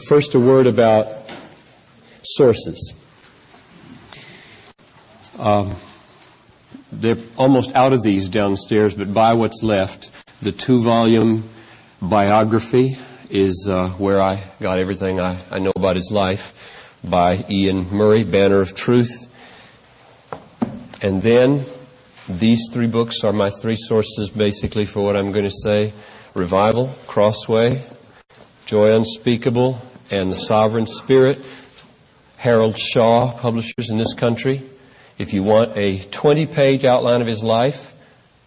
First, a word about sources. Um, they're almost out of these downstairs, but by what's left, the two-volume biography is uh, where I got everything I, I know about his life by Iain Murray, Banner of Truth. And then these three books are my three sources basically for what I'm going to say. Revival, Crossway, Joy Unspeakable, and The Sovereign Spirit. Harold Shaw, publishers in this country. If you want a 20 page outline of his life,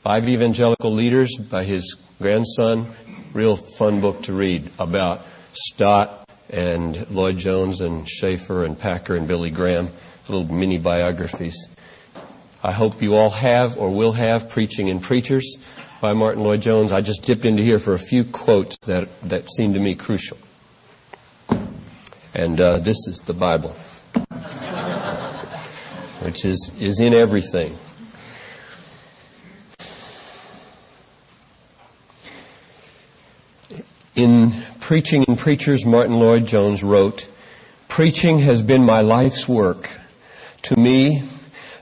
Five Evangelical Leaders by his grandson, real fun book to read about Stott and Lloyd Jones and Schaeffer and Packer and Billy Graham, little mini biographies. I hope you all have or will have Preaching and Preachers by Martyn Lloyd-Jones. I just dipped into here for a few quotes that, that seem to me crucial. And uh, this is the Bible, which is, is in everything. In Preaching and Preachers, Martyn Lloyd-Jones wrote, Preaching has been my life's work. To me,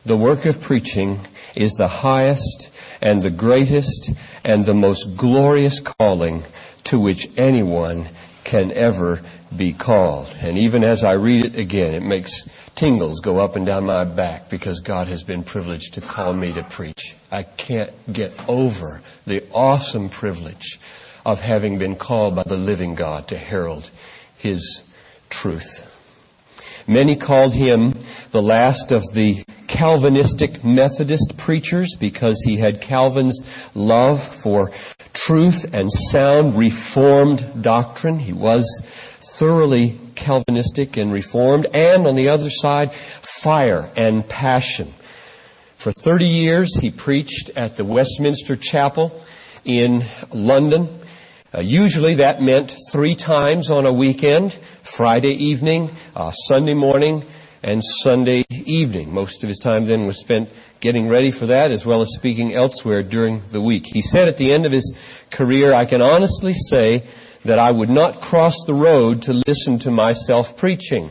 the work of preaching is the highest and the greatest and the most glorious calling to which anyone can ever be called. And even as I read it again, it makes tingles go up and down my back because God has been privileged to call me to preach. I can't get over the awesome privilege of having been called by the living God to herald His truth. Many called him the last of the Calvinistic Methodist preachers because he had Calvin's love for truth and sound Reformed doctrine. He was thoroughly Calvinistic and Reformed, and on the other side, fire and passion. For 30 years, he preached at the Westminster Chapel in London. Uh, usually that meant three times on a weekend, Friday evening, uh, Sunday morning, and Sunday evening. Most of his time then was spent getting ready for that as well as speaking elsewhere during the week. He said at the end of his career, I can honestly say that I would not cross the road to listen to myself preaching.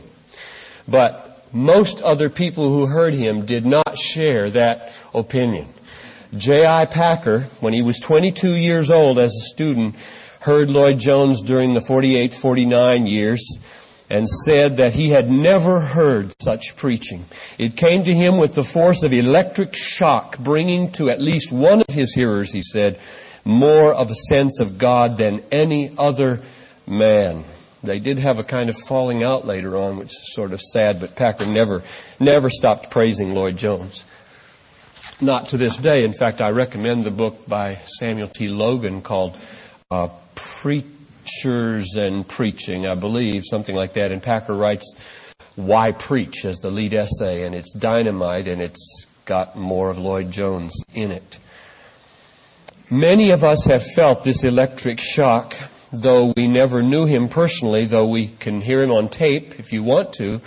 But most other people who heard him did not share that opinion. J.I. Packer, when he was 22 years old as a student, heard Lloyd-Jones during the 48-49 years and said that he had never heard such preaching. It came to him with the force of electric shock, bringing to at least one of his hearers, he said, more of a sense of God than any other man. They did have a kind of falling out later on, which is sort of sad, but Packer never, never stopped praising Lloyd-Jones. Not to this day. In fact, I recommend the book by Samuel T. Logan called uh, preachers and preaching, I believe, something like that. And Packer writes, Why Preach as the lead essay, and it's dynamite and it's got more of Lloyd-Jones in it. Many of us have felt this electric shock, though we never knew him personally, though we can hear him on tape if you want to.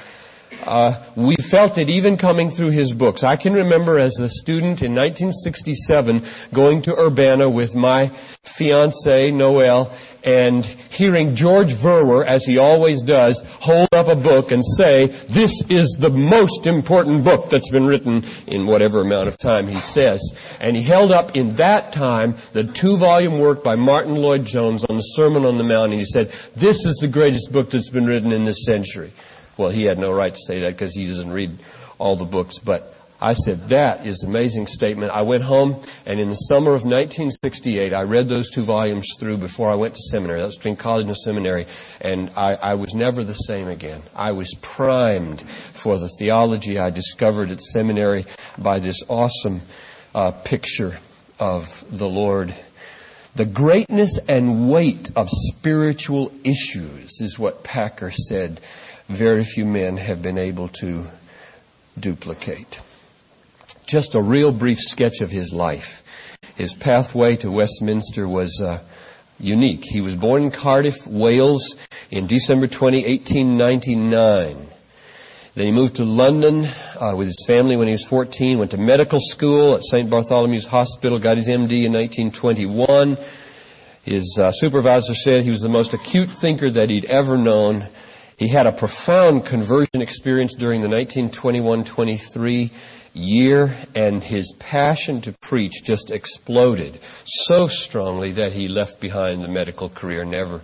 Uh, we felt it even coming through his books. I can remember as a student in 1967 going to Urbana with my fiancee, Noel, and hearing George Verwer, as he always does, hold up a book and say, this is the most important book that's been written in whatever amount of time he says. And he held up in that time the two-volume work by Martyn Lloyd-Jones on the Sermon on the Mount, and he said, this is the greatest book that's been written in this century. Well, he had no right to say that because he doesn't read all the books, but I said, that is an amazing statement. I went home and in the summer of 1968, I read those two volumes through before I went to seminary. That was between college and seminary. And I, I was never the same again. I was primed for the theology I discovered at seminary by this awesome uh, picture of the Lord. The greatness and weight of spiritual issues is what Packer said very few men have been able to duplicate. Just a real brief sketch of his life. His pathway to Westminster was uh, unique. He was born in Cardiff, Wales in December 20, 1899. Then he moved to London uh, with his family when he was 14, went to medical school at St. Bartholomew's Hospital, got his MD in 1921. His uh, supervisor said he was the most acute thinker that he'd ever known He had a profound conversion experience during the 1921-23 year, and his passion to preach just exploded so strongly that he left behind the medical career, never,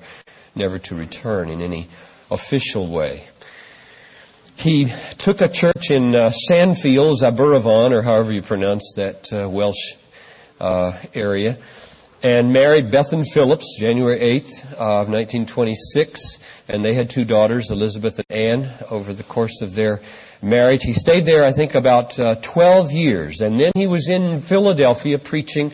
never to return in any official way. He took a church in uh, Sandfields, Aberavon, or however you pronounce that uh, Welsh uh, area, and married Bethan Phillips, January 8th of 1926, and they had two daughters, Elizabeth and Anne, over the course of their marriage. He stayed there, I think, about uh, 12 years, and then he was in Philadelphia preaching,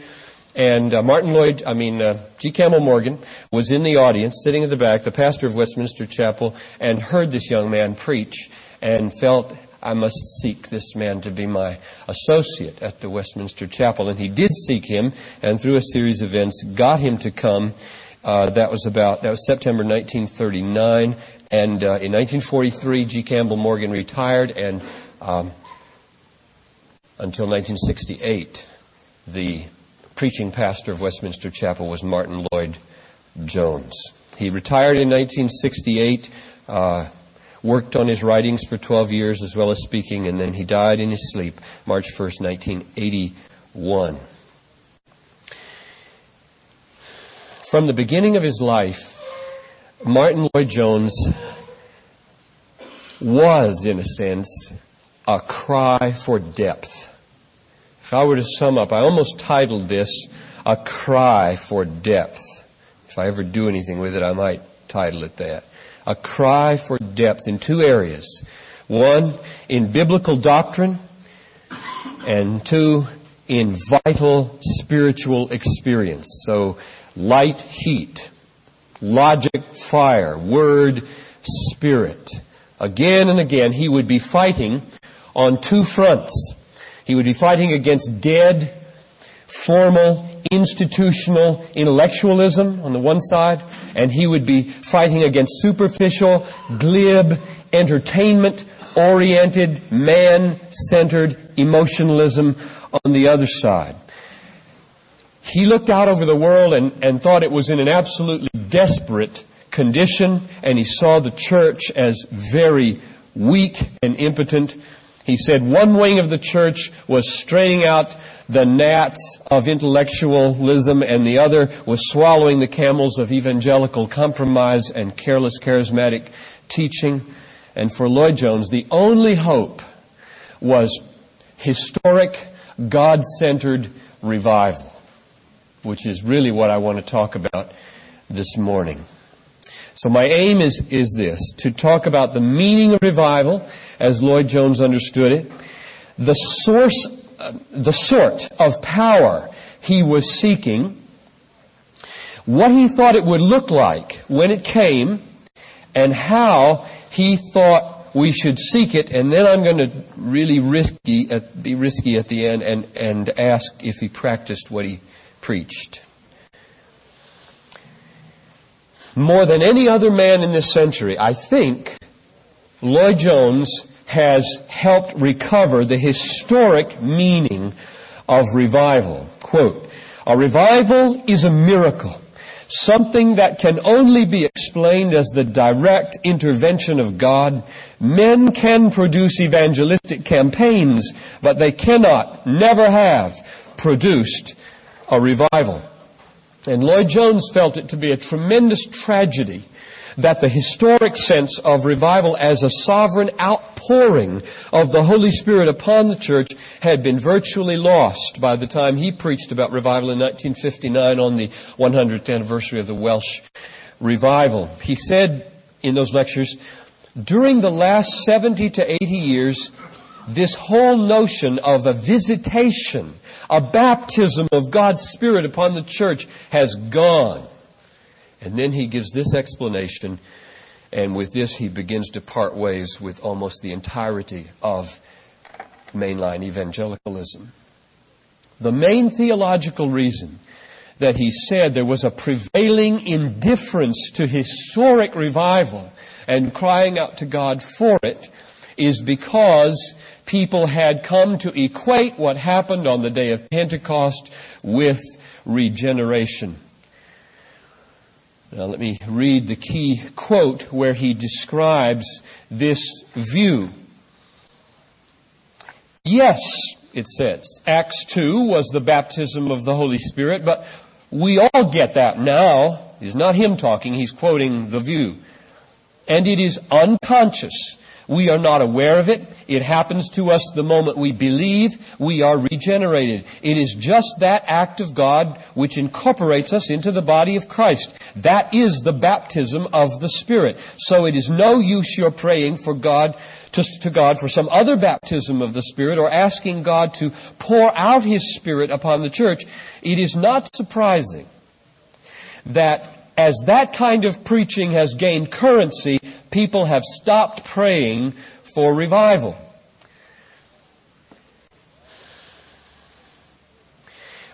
and uh, Martyn Lloyd, I mean, uh, G. Campbell Morgan was in the audience, sitting at the back, the pastor of Westminster Chapel, and heard this young man preach, and felt I must seek this man to be my associate at the Westminster Chapel. And he did seek him, and through a series of events, got him to come. Uh, that was about that was September 1939, and uh, in 1943, G. Campbell Morgan retired, and um, until 1968, the preaching pastor of Westminster Chapel was Martyn Lloyd Jones. He retired in 1968. Uh, worked on his writings for 12 years as well as speaking, and then he died in his sleep March 1st, 1981. From the beginning of his life, Martyn Lloyd Jones was, in a sense, a cry for depth. If I were to sum up, I almost titled this, A Cry for Depth. If I ever do anything with it, I might title it that a cry for depth in two areas. One, in biblical doctrine, and two, in vital spiritual experience. So, light, heat, logic, fire, word, spirit. Again and again, he would be fighting on two fronts. He would be fighting against dead, formal, institutional intellectualism on the one side, and he would be fighting against superficial, glib, entertainment oriented, man centered emotionalism on the other side. He looked out over the world and, and thought it was in an absolutely desperate condition, and he saw the church as very weak and impotent. He said one wing of the church was straining out the gnats of intellectualism and the other was swallowing the camels of evangelical compromise and careless charismatic teaching. And for Lloyd Jones, the only hope was historic, God-centered revival, which is really what I want to talk about this morning. So my aim is, is this, to talk about the meaning of revival as Lloyd Jones understood it, the source the sort of power he was seeking, what he thought it would look like when it came, and how he thought we should seek it, and then I'm going to really risky, uh, be risky at the end and, and ask if he practiced what he preached. More than any other man in this century, I think Lloyd Jones has helped recover the historic meaning of revival. Quote, a revival is a miracle, something that can only be explained as the direct intervention of God. Men can produce evangelistic campaigns, but they cannot, never have, produced a revival. And Lloyd Jones felt it to be a tremendous tragedy that the historic sense of revival as a sovereign outpouring of the Holy Spirit upon the church had been virtually lost by the time he preached about revival in 1959 on the 100th anniversary of the Welsh revival. He said in those lectures, during the last 70 to 80 years, this whole notion of a visitation, a baptism of God's Spirit upon the church has gone. And then he gives this explanation, and with this he begins to part ways with almost the entirety of mainline evangelicalism. The main theological reason that he said there was a prevailing indifference to historic revival and crying out to God for it is because people had come to equate what happened on the day of Pentecost with regeneration. Now let me read the key quote where he describes this view. Yes, it says, Acts 2 was the baptism of the Holy Spirit, but we all get that now. It's not him talking, he's quoting the view. And it is unconscious. We are not aware of it. It happens to us the moment we believe. We are regenerated. It is just that act of God which incorporates us into the body of Christ. That is the baptism of the Spirit. So it is no use your praying for God to, to, God for some other baptism of the Spirit or asking God to pour out His Spirit upon the church. It is not surprising that as that kind of preaching has gained currency, people have stopped praying for revival.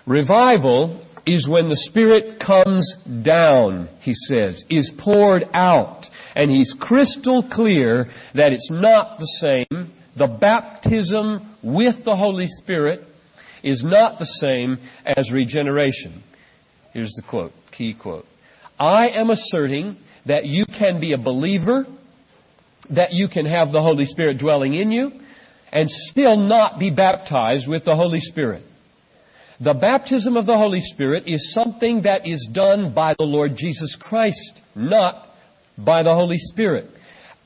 Revival is when the Spirit comes down, he says, is poured out. And he's crystal clear that it's not the same. The baptism with the Holy Spirit is not the same as regeneration. Here's the quote, key quote. I am asserting that you can be a believer, that you can have the Holy Spirit dwelling in you, and still not be baptized with the Holy Spirit. The baptism of the Holy Spirit is something that is done by the Lord Jesus Christ, not by the Holy Spirit.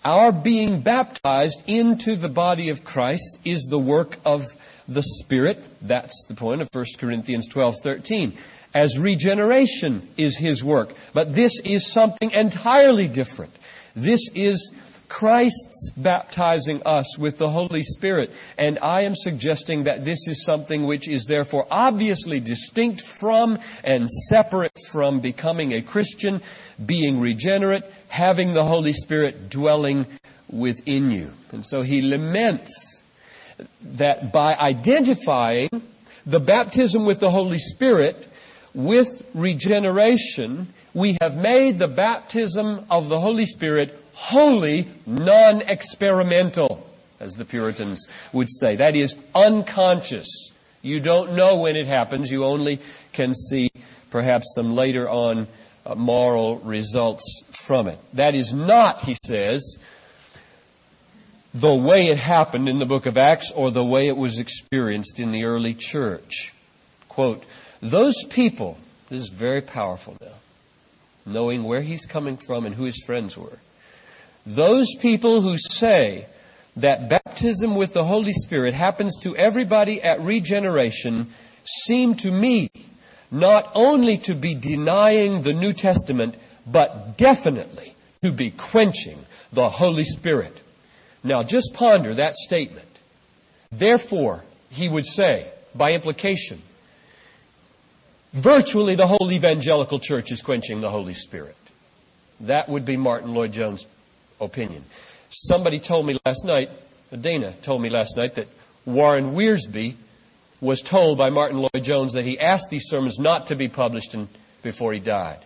Our being baptized into the body of Christ is the work of the Spirit. That's the point of 1 Corinthians 12, 13 as regeneration is His work. But this is something entirely different. This is Christ's baptizing us with the Holy Spirit. And I am suggesting that this is something which is therefore obviously distinct from and separate from becoming a Christian, being regenerate, having the Holy Spirit dwelling within you. And so he laments that by identifying the baptism with the Holy Spirit with regeneration, we have made the baptism of the Holy Spirit wholly non-experimental, as the Puritans would say. That is unconscious. You don't know when it happens. You only can see perhaps some later on uh, moral results from it. That is not, he says, the way it happened in the book of Acts or the way it was experienced in the early church. Quote, those people, this is very powerful now, knowing where he's coming from and who his friends were. Those people who say that baptism with the Holy Spirit happens to everybody at regeneration seem to me not only to be denying the New Testament, but definitely to be quenching the Holy Spirit. Now just ponder that statement. Therefore, he would say, by implication, Virtually the whole evangelical church is quenching the Holy Spirit. That would be Martyn Lloyd-Jones' opinion. Somebody told me last night, Dana told me last night that Warren Wiersbe was told by Martyn Lloyd-Jones that he asked these sermons not to be published in, before he died.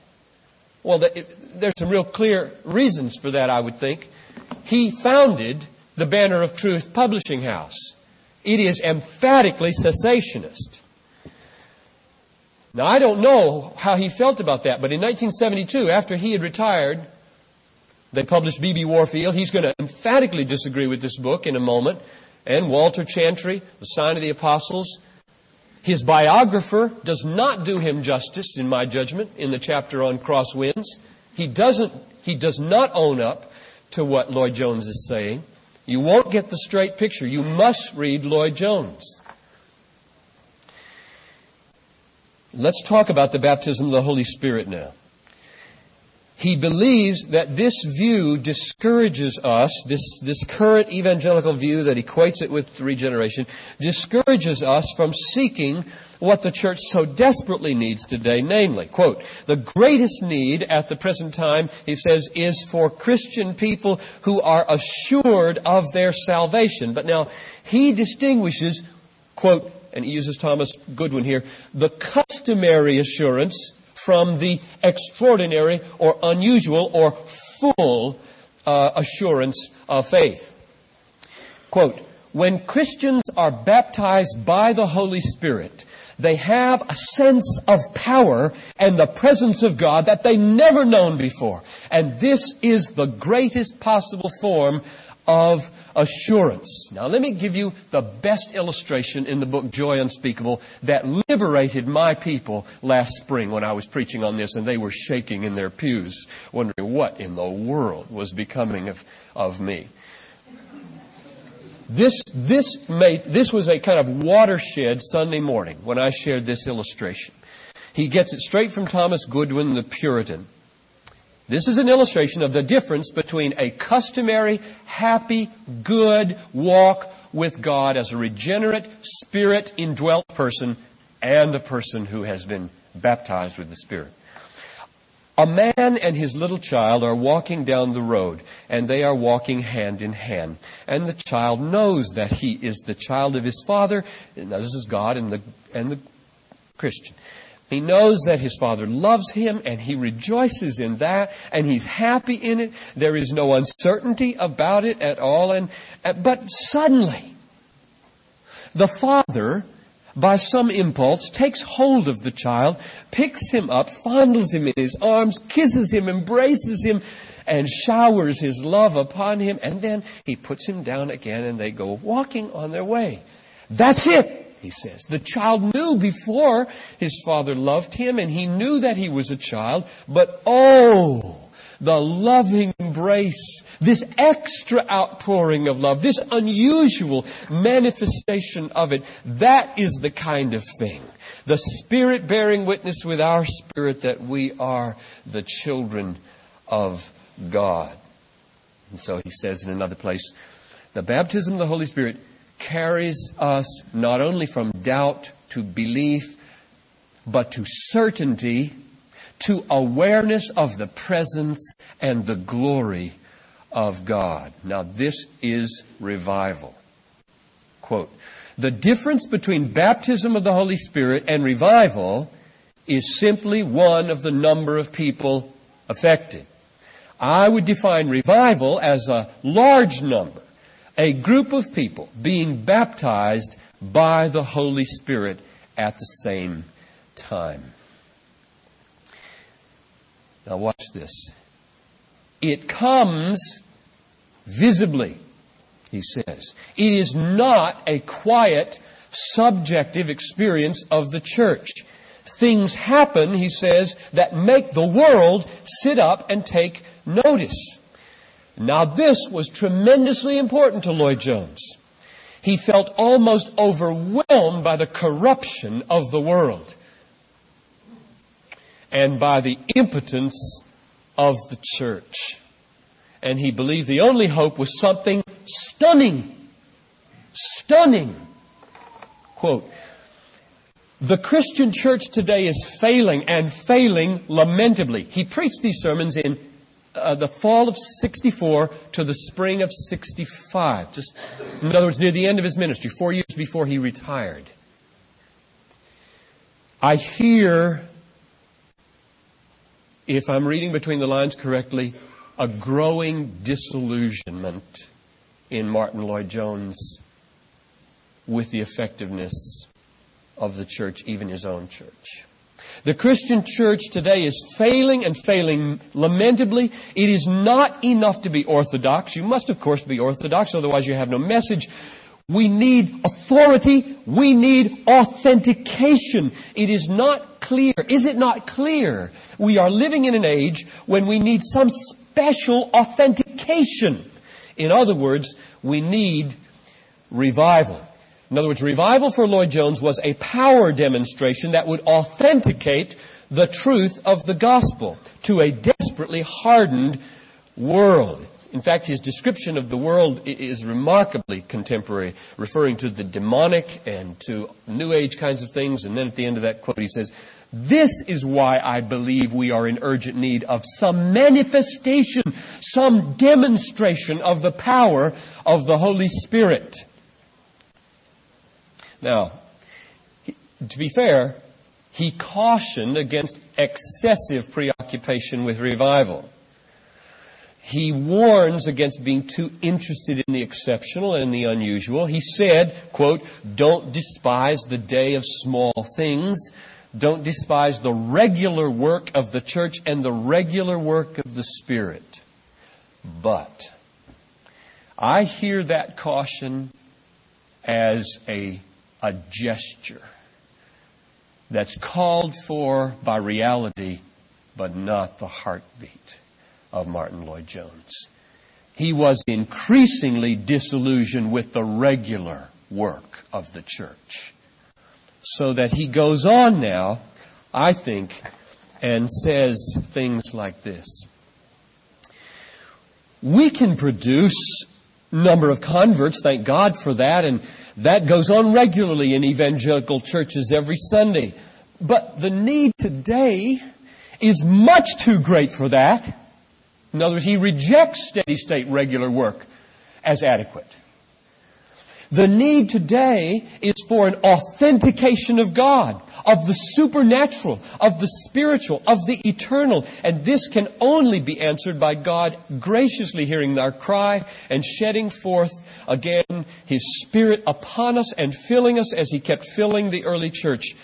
Well, there's some real clear reasons for that, I would think. He founded the Banner of Truth Publishing House. It is emphatically cessationist. Now, I don't know how he felt about that, but in 1972, after he had retired, they published B.B. Warfield. He's going to emphatically disagree with this book in a moment. And Walter Chantry, The Sign of the Apostles. His biographer does not do him justice, in my judgment, in the chapter on crosswinds. He doesn't, he does not own up to what Lloyd-Jones is saying. You won't get the straight picture. You must read Lloyd-Jones. Let's talk about the baptism of the Holy Spirit now. He believes that this view discourages us, this, this current evangelical view that equates it with regeneration, discourages us from seeking what the church so desperately needs today, namely, quote, the greatest need at the present time, he says, is for Christian people who are assured of their salvation. But now, he distinguishes, quote, and he uses Thomas Goodwin here, the customary assurance from the extraordinary or unusual or full uh, assurance of faith. Quote, when Christians are baptized by the Holy Spirit, They have a sense of power and the presence of God that they never known before. And this is the greatest possible form of assurance. Now let me give you the best illustration in the book Joy Unspeakable that liberated my people last spring when I was preaching on this and they were shaking in their pews wondering what in the world was becoming of, of me. This, this made, this was a kind of watershed Sunday morning when I shared this illustration. He gets it straight from Thomas Goodwin, the Puritan. This is an illustration of the difference between a customary, happy, good walk with God as a regenerate, spirit indwelt person and a person who has been baptized with the Spirit. A man and his little child are walking down the road, and they are walking hand in hand. And the child knows that he is the child of his father. Now, this is God and the, and the Christian. He knows that his father loves him and he rejoices in that and he's happy in it. There is no uncertainty about it at all. And, uh, but suddenly, the father, by some impulse, takes hold of the child, picks him up, fondles him in his arms, kisses him, embraces him, and showers his love upon him. And then he puts him down again and they go walking on their way. That's it he says. The child knew before his father loved him and he knew that he was a child, but oh, the loving embrace, this extra outpouring of love, this unusual manifestation of it, that is the kind of thing. The Spirit bearing witness with our spirit that we are the children of God. And so he says in another place, the baptism of the Holy Spirit carries us not only from doubt to belief, but to certainty, to awareness of the presence and the glory of God. Now this is revival. Quote, the difference between baptism of the Holy Spirit and revival is simply one of the number of people affected. I would define revival as a large number a group of people being baptized by the Holy Spirit at the same time. Now watch this. It comes visibly, he says. It is not a quiet, subjective experience of the church. Things happen, he says, that make the world sit up and take notice. Now this was tremendously important to Lloyd Jones. He felt almost overwhelmed by the corruption of the world and by the impotence of the church. And he believed the only hope was something stunning. Stunning. Quote, the Christian church today is failing and failing lamentably. He preached these sermons in uh, the fall of 64 to the spring of 65. Just, in other words, near the end of his ministry, four years before he retired. I hear, if I'm reading between the lines correctly, a growing disillusionment in Martyn Lloyd-Jones with the effectiveness of the church, even his own church. The Christian church today is failing and failing lamentably. It is not enough to be orthodox. You must, of course, be orthodox, otherwise you have no message. We need authority. We need authentication. It is not clear. Is it not clear? We are living in an age when we need some special authentication. In other words, we need revival. In other words, revival for Lloyd Jones was a power demonstration that would authenticate the truth of the gospel to a desperately hardened world. In fact, his description of the world is remarkably contemporary, referring to the demonic and to New Age kinds of things. And then at the end of that quote, he says, this is why I believe we are in urgent need of some manifestation, some demonstration of the power of the Holy Spirit. Now, to be fair, he cautioned against excessive preoccupation with revival. he warns against being too interested in the exceptional and the unusual. He said, quote, don't despise the day of small things. Don't despise the regular work of the church and the regular work of the Spirit. But I hear that caution as a, a gesture that's called for by reality, but not the heartbeat of Martyn Lloyd-Jones. He was increasingly disillusioned with the regular work of the church. So that he goes on now, I think, and says things like this. We can produce number of converts, thank God for that, and that goes on regularly in evangelical churches every Sunday. But the need today is much too great for that. In other words, he rejects steady state regular work as adequate. The need today is for an authentication of God, of the supernatural, of the spiritual, of the eternal. And this can only be answered by God graciously hearing our cry and shedding forth again His Spirit upon us and filling us as He kept filling the early church.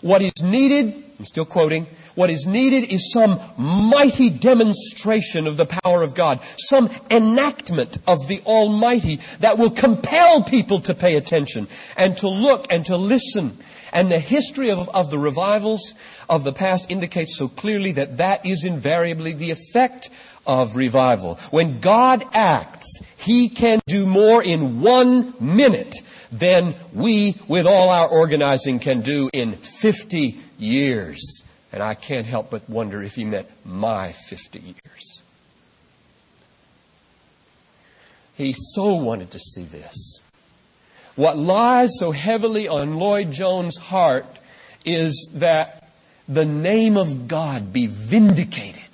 What is needed, I'm still quoting, what is needed is some mighty demonstration of the power of God, some enactment of the Almighty that will compel people to pay attention and to look and to listen. And the history of, of the revivals of the past indicates so clearly that that is invariably the effect of revival. When God acts, He can do more in one minute than we, with all our organizing, can do in 50 years. And I can't help but wonder if he meant my 50 years. He so wanted to see this. What lies so heavily on Lloyd Jones' heart is that the name of God be vindicated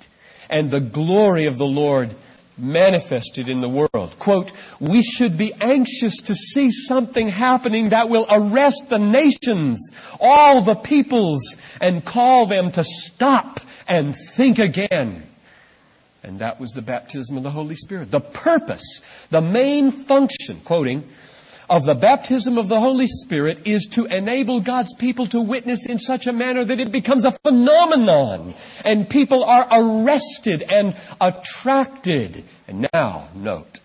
and the glory of the Lord manifested in the world. Quote, we should be anxious to see something happening that will arrest the nations, all the peoples, and call them to stop and think again. And that was the baptism of the Holy Spirit. The purpose, the main function, quoting, of the baptism of the Holy Spirit is to enable God's people to witness in such a manner that it becomes a phenomenon and people are arrested and attracted. And now, note,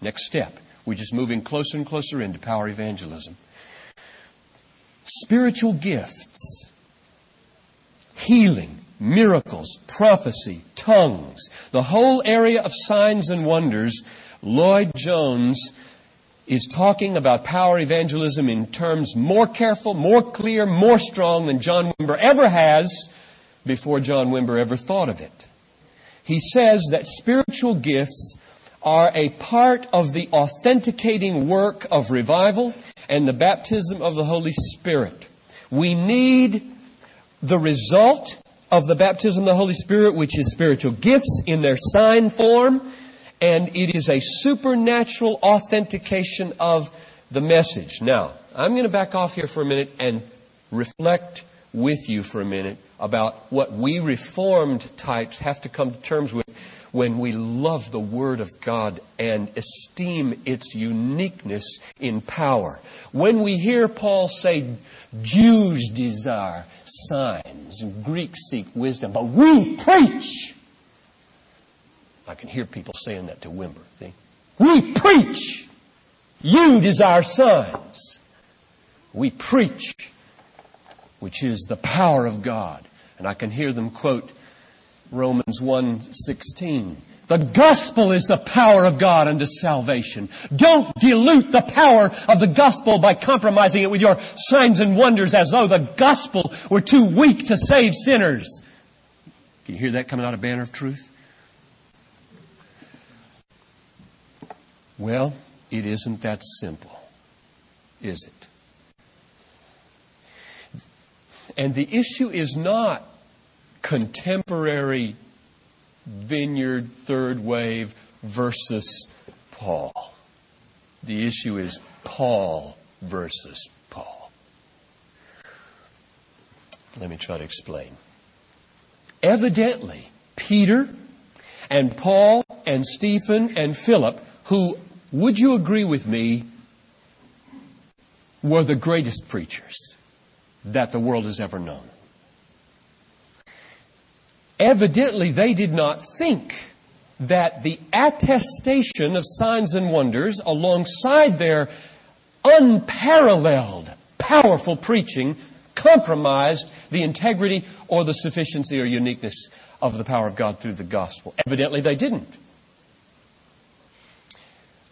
next step. We're just moving closer and closer into power evangelism. Spiritual gifts, healing, miracles, prophecy, tongues, the whole area of signs and wonders, Lloyd Jones is talking about power evangelism in terms more careful, more clear, more strong than John Wimber ever has before John Wimber ever thought of it. He says that spiritual gifts are a part of the authenticating work of revival and the baptism of the Holy Spirit. We need the result of the baptism of the Holy Spirit, which is spiritual gifts in their sign form, and it is a supernatural authentication of the message. Now, I'm going to back off here for a minute and reflect with you for a minute about what we reformed types have to come to terms with when we love the Word of God and esteem its uniqueness in power. When we hear Paul say, Jews desire signs and Greeks seek wisdom, but we preach I can hear people saying that to Wimber. See? We preach. You desire signs. We preach, which is the power of God. And I can hear them quote Romans 1:16. The gospel is the power of God unto salvation. Don't dilute the power of the gospel by compromising it with your signs and wonders as though the gospel were too weak to save sinners. Can you hear that coming out of Banner of Truth? Well, it isn't that simple, is it? And the issue is not contemporary vineyard third wave versus Paul. The issue is Paul versus Paul. Let me try to explain. Evidently, Peter and Paul and Stephen and Philip, who, would you agree with me, were the greatest preachers that the world has ever known. Evidently, they did not think that the attestation of signs and wonders alongside their unparalleled, powerful preaching compromised the integrity or the sufficiency or uniqueness of the power of God through the gospel. Evidently, they didn't.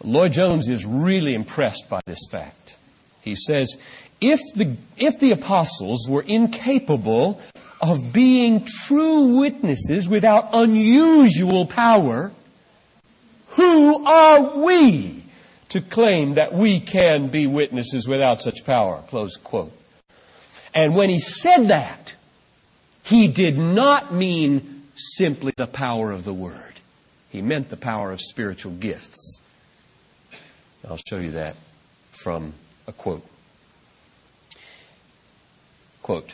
Lloyd Jones is really impressed by this fact. He says, if the, if the apostles were incapable of being true witnesses without unusual power, who are we to claim that we can be witnesses without such power? Close quote. And when he said that, he did not mean simply the power of the word. He meant the power of spiritual gifts. I'll show you that from a quote. Quote,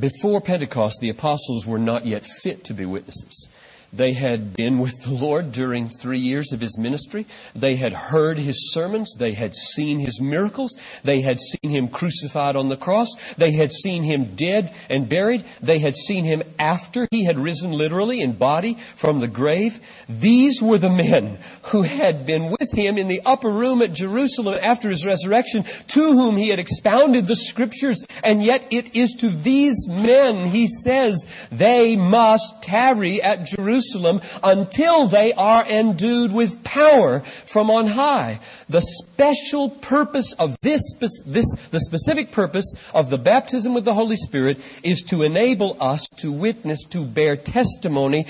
before Pentecost, the apostles were not yet fit to be witnesses. They had been with the Lord during three years of his ministry. They had heard his sermons. They had seen his miracles. They had seen him crucified on the cross. They had seen him dead and buried. They had seen him after he had risen literally in body from the grave. These were the men who had been with him in the upper room at Jerusalem after his resurrection, to whom he had expounded the scriptures. And yet it is to these men, he says, they must tarry at Jerusalem Jerusalem until they are endued with power from on high. The special purpose of this, this, the specific purpose of the baptism with the Holy Spirit is to enable us to witness, to bear testimony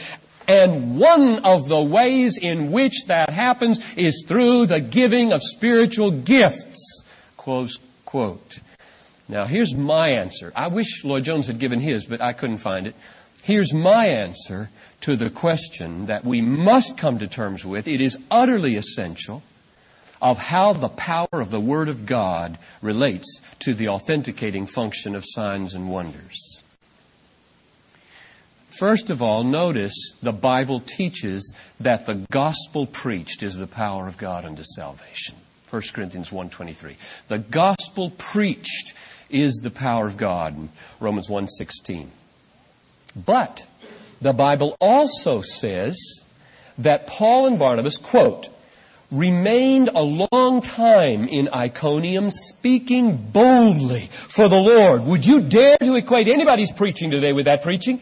and one of the ways in which that happens is through the giving of spiritual gifts. Close quote. Now here's my answer. I wish Lloyd Jones had given his, but I couldn't find it. Here's my answer to the question that we must come to terms with. It is utterly essential of how the power of the Word of God relates to the authenticating function of signs and wonders. First of all, notice the Bible teaches that the gospel preached is the power of God unto salvation. 1 Corinthians 1.23. The gospel preached is the power of God. Romans 1.16. But the Bible also says that Paul and Barnabas, quote, remained a long time in Iconium speaking boldly for the Lord. Would you dare to equate anybody's preaching today with that preaching?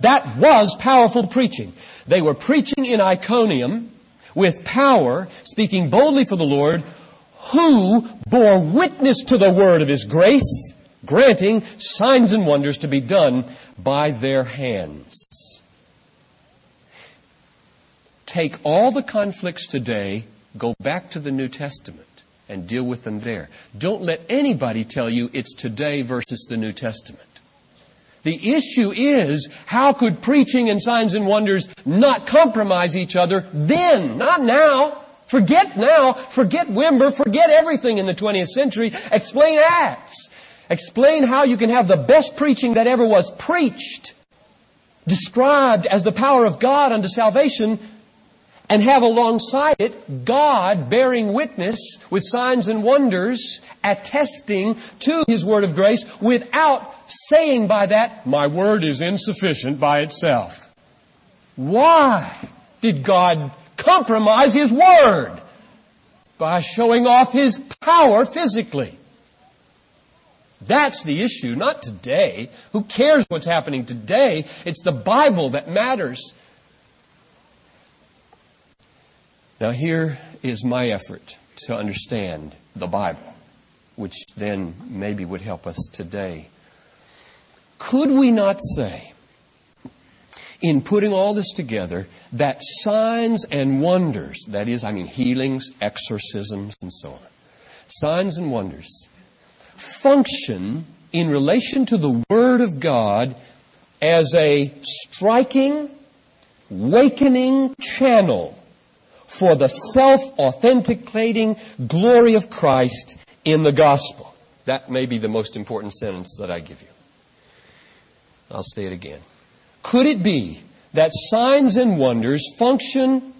That was powerful preaching. They were preaching in Iconium with power, speaking boldly for the Lord, who bore witness to the word of his grace, granting signs and wonders to be done by their hands. Take all the conflicts today, go back to the New Testament and deal with them there. Don't let anybody tell you it's today versus the New Testament. The issue is, how could preaching and signs and wonders not compromise each other then, not now? Forget now, forget Wimber, forget everything in the 20th century. Explain Acts. Explain how you can have the best preaching that ever was preached, described as the power of God unto salvation, and have alongside it God bearing witness with signs and wonders, attesting to His word of grace without saying by that, my word is insufficient by itself. Why did God compromise His word? By showing off His power physically. That's the issue, not today. Who cares what's happening today? It's the Bible that matters. Now, here is my effort to understand the Bible, which then maybe would help us today. Could we not say, in putting all this together, that signs and wonders, that is, I mean healings, exorcisms, and so on, signs and wonders, function in relation to the Word of God as a striking, wakening channel for the self-authenticating glory of Christ in the gospel. That may be the most important sentence that I give you. I'll say it again. Could it be that signs and wonders function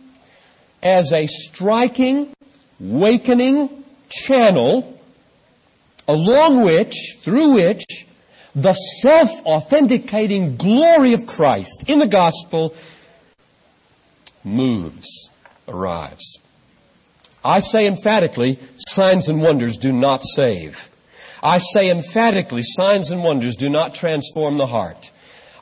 as a striking, wakening channel along which, through which, the self-authenticating glory of Christ in the gospel moves, arrives. I say emphatically, signs and wonders do not save. I say emphatically, signs and wonders do not transform the heart.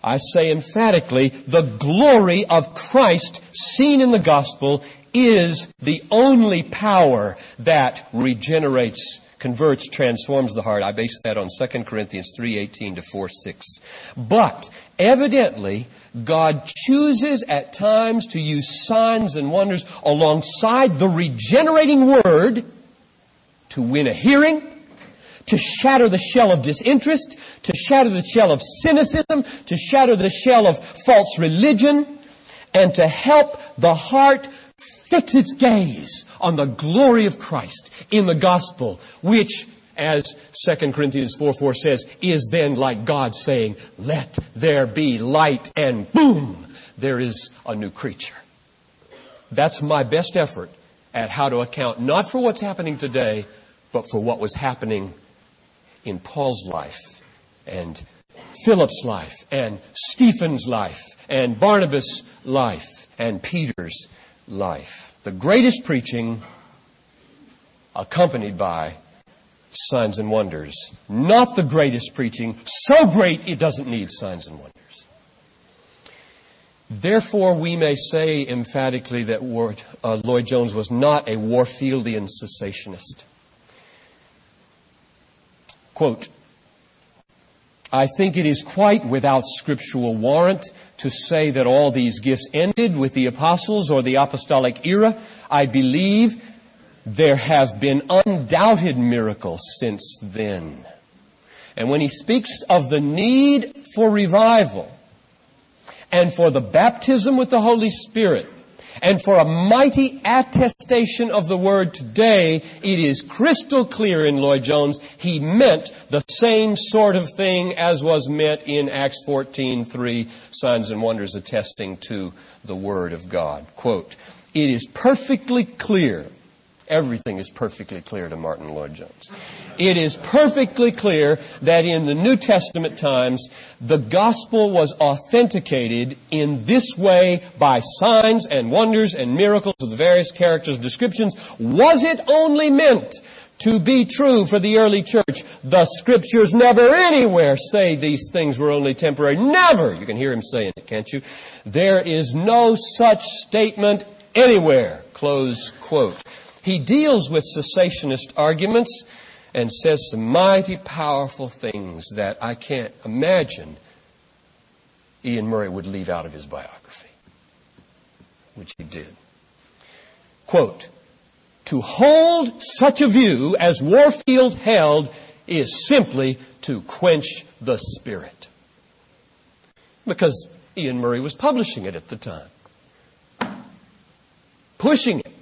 I say emphatically, the glory of Christ seen in the gospel is the only power that regenerates, converts, transforms the heart. I base that on 2 Corinthians 3:18 to 4:6. But evidently, God chooses at times to use signs and wonders alongside the regenerating word to win a hearing, to shatter the shell of disinterest, to shatter the shell of cynicism, to shatter the shell of false religion, and to help the heart fix its gaze on the glory of Christ in the gospel, which, as 2 Corinthians 4 4 says, is then like God saying, let there be light, and boom, there is a new creature. That's my best effort at how to account not for what's happening today, but for what was happening in Paul's life and Philip's life and Stephen's life and Barnabas' life and Peter's life. The greatest preaching accompanied by signs and wonders. Not the greatest preaching, so great it doesn't need signs and wonders. Therefore, we may say emphatically that uh, Lloyd Jones was not a Warfieldian cessationist. Quote, I think it is quite without scriptural warrant to say that all these gifts ended with the apostles or the apostolic era. I believe there have been undoubted miracles since then. And when he speaks of the need for revival and for the baptism with the Holy Spirit, and for a mighty attestation of the word today, it is crystal clear in Lloyd Jones he meant the same sort of thing as was meant in Acts 14:3, signs and wonders attesting to the word of God. Quote, "It is perfectly clear Everything is perfectly clear to Martyn Lloyd Jones. It is perfectly clear that in the New Testament times, the gospel was authenticated in this way by signs and wonders and miracles of the various characters descriptions. Was it only meant to be true for the early church? The scriptures never anywhere say these things were only temporary. Never! You can hear him saying it, can't you? There is no such statement anywhere. Close quote. He deals with cessationist arguments and says some mighty powerful things that I can't imagine Iain Murray would leave out of his biography, which he did. Quote, to hold such a view as Warfield held is simply to quench the spirit. Because Iain Murray was publishing it at the time. Pushing it.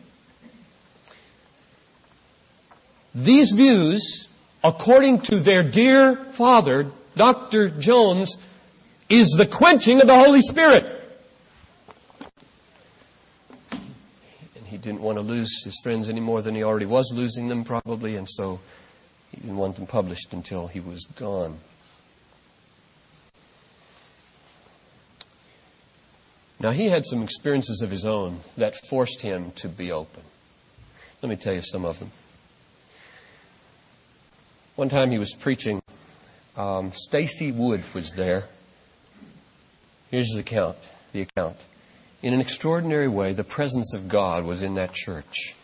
These views, according to their dear father, Dr. Jones, is the quenching of the Holy Spirit. And he didn't want to lose his friends any more than he already was losing them, probably, and so he didn't want them published until he was gone. Now, he had some experiences of his own that forced him to be open. Let me tell you some of them. One time he was preaching. Um, Stacy Wood was there. Here's the account. The account. In an extraordinary way, the presence of God was in that church.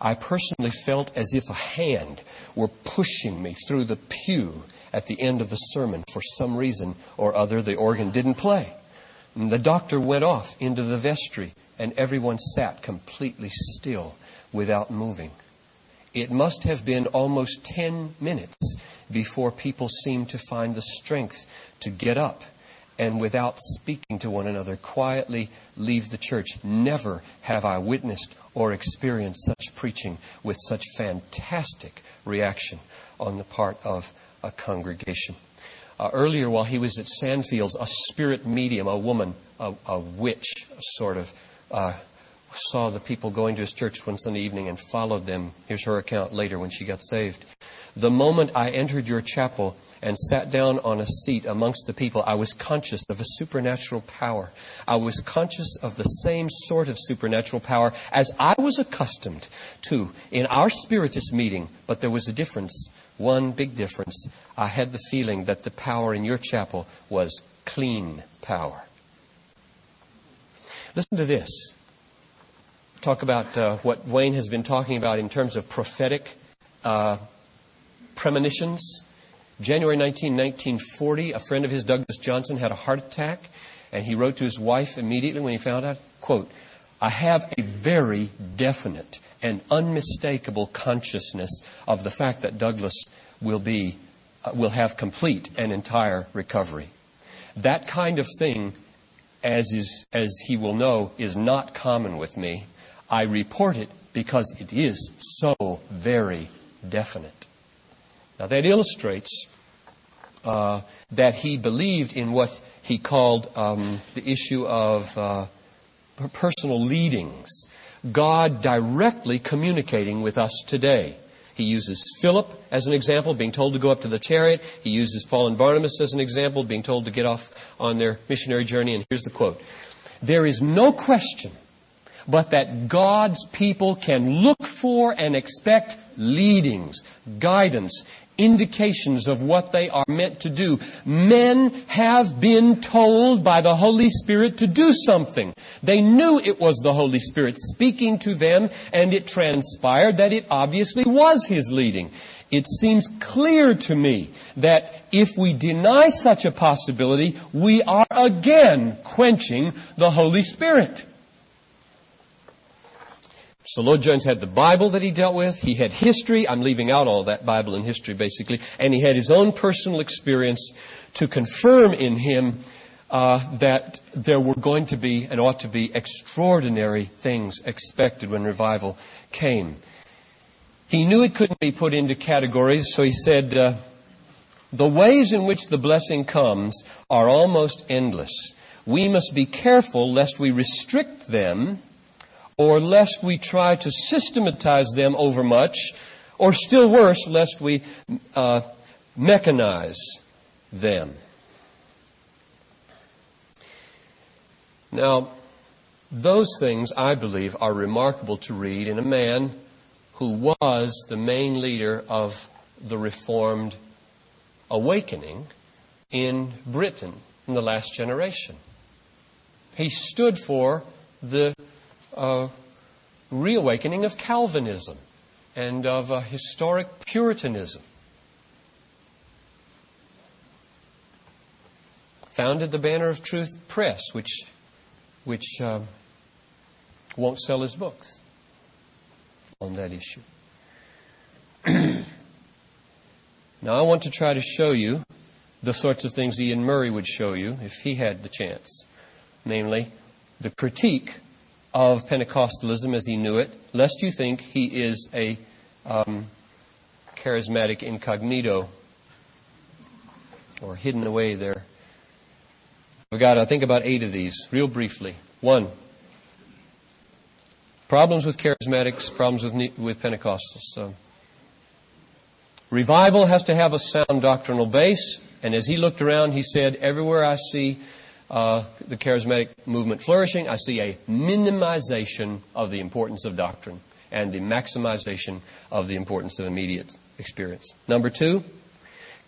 I personally felt as if a hand were pushing me through the pew at the end of the sermon. For some reason or other, the organ didn't play. And the doctor went off into the vestry, and everyone sat completely still without moving. It must have been almost 10 minutes before people seemed to find the strength to get up and without speaking to one another quietly leave the church. Never have I witnessed or experienced such preaching with such fantastic reaction on the part of a congregation. Uh, earlier, while he was at Sandfields, a spirit medium, a woman, a, a witch, sort of, uh, saw the people going to his church one Sunday evening and followed them. Here's her account later when she got saved. The moment I entered your chapel and sat down on a seat amongst the people, I was conscious of a supernatural power. I was conscious of the same sort of supernatural power as I was accustomed to in our spiritist meeting, but there was a difference. One big difference. I had the feeling that the power in your chapel was clean power. Listen to this. Talk about uh, what Wayne has been talking about in terms of prophetic uh, premonitions. January 19, 1940, a friend of his, Douglas Johnson, had a heart attack, and he wrote to his wife immediately when he found out, quote, I have a very definite and unmistakable consciousness of the fact that Douglas will be, uh, will have complete and entire recovery. That kind of thing, as is, as he will know, is not common with me. I report it because it is so very definite. Now that illustrates uh, that he believed in what he called um, the issue of uh, personal leadings. God directly communicating with us today. He uses Philip as an example, being told to go up to the chariot. He uses Paul and Barnabas as an example, being told to get off on their missionary journey. And here's the quote. There is no question but that God's people can look for and expect leadings, guidance, indications of what they are meant to do. Men have been told by the Holy Spirit to do something. They knew it was the Holy Spirit speaking to them, and it transpired that it obviously was His leading. It seems clear to me that if we deny such a possibility, we are again quenching the Holy Spirit. So Lloyd Jones had the Bible that he dealt with. He had history. I'm leaving out all that Bible and history basically. And he had his own personal experience to confirm in him uh, that there were going to be and ought to be extraordinary things expected when revival came. He knew it couldn't be put into categories, so he said, uh, the ways in which the blessing comes are almost endless. We must be careful lest we restrict them or lest we try to systematize them overmuch, or still worse, lest we uh, mechanize them. Now, those things, I believe, are remarkable to read in a man who was the main leader of the Reformed awakening in Britain in the last generation. He stood for the uh, reawakening of Calvinism and of uh, historic Puritanism. Founded the Banner of Truth Press, which, which uh, won't sell his books on that issue. now, I want to try to show you the sorts of things Iain Murray would show you if he had the chance, namely the critique of Pentecostalism as he knew it, lest you think he is a um, charismatic incognito or hidden away there. I've got, I think, about eight of these, real briefly. One, problems with charismatics, problems with, with Pentecostals. So, revival has to have a sound doctrinal base, and as he looked around, he said, everywhere I see uh, the charismatic movement flourishing, I see a minimization of the importance of doctrine and the maximization of the importance of immediate experience. Number two,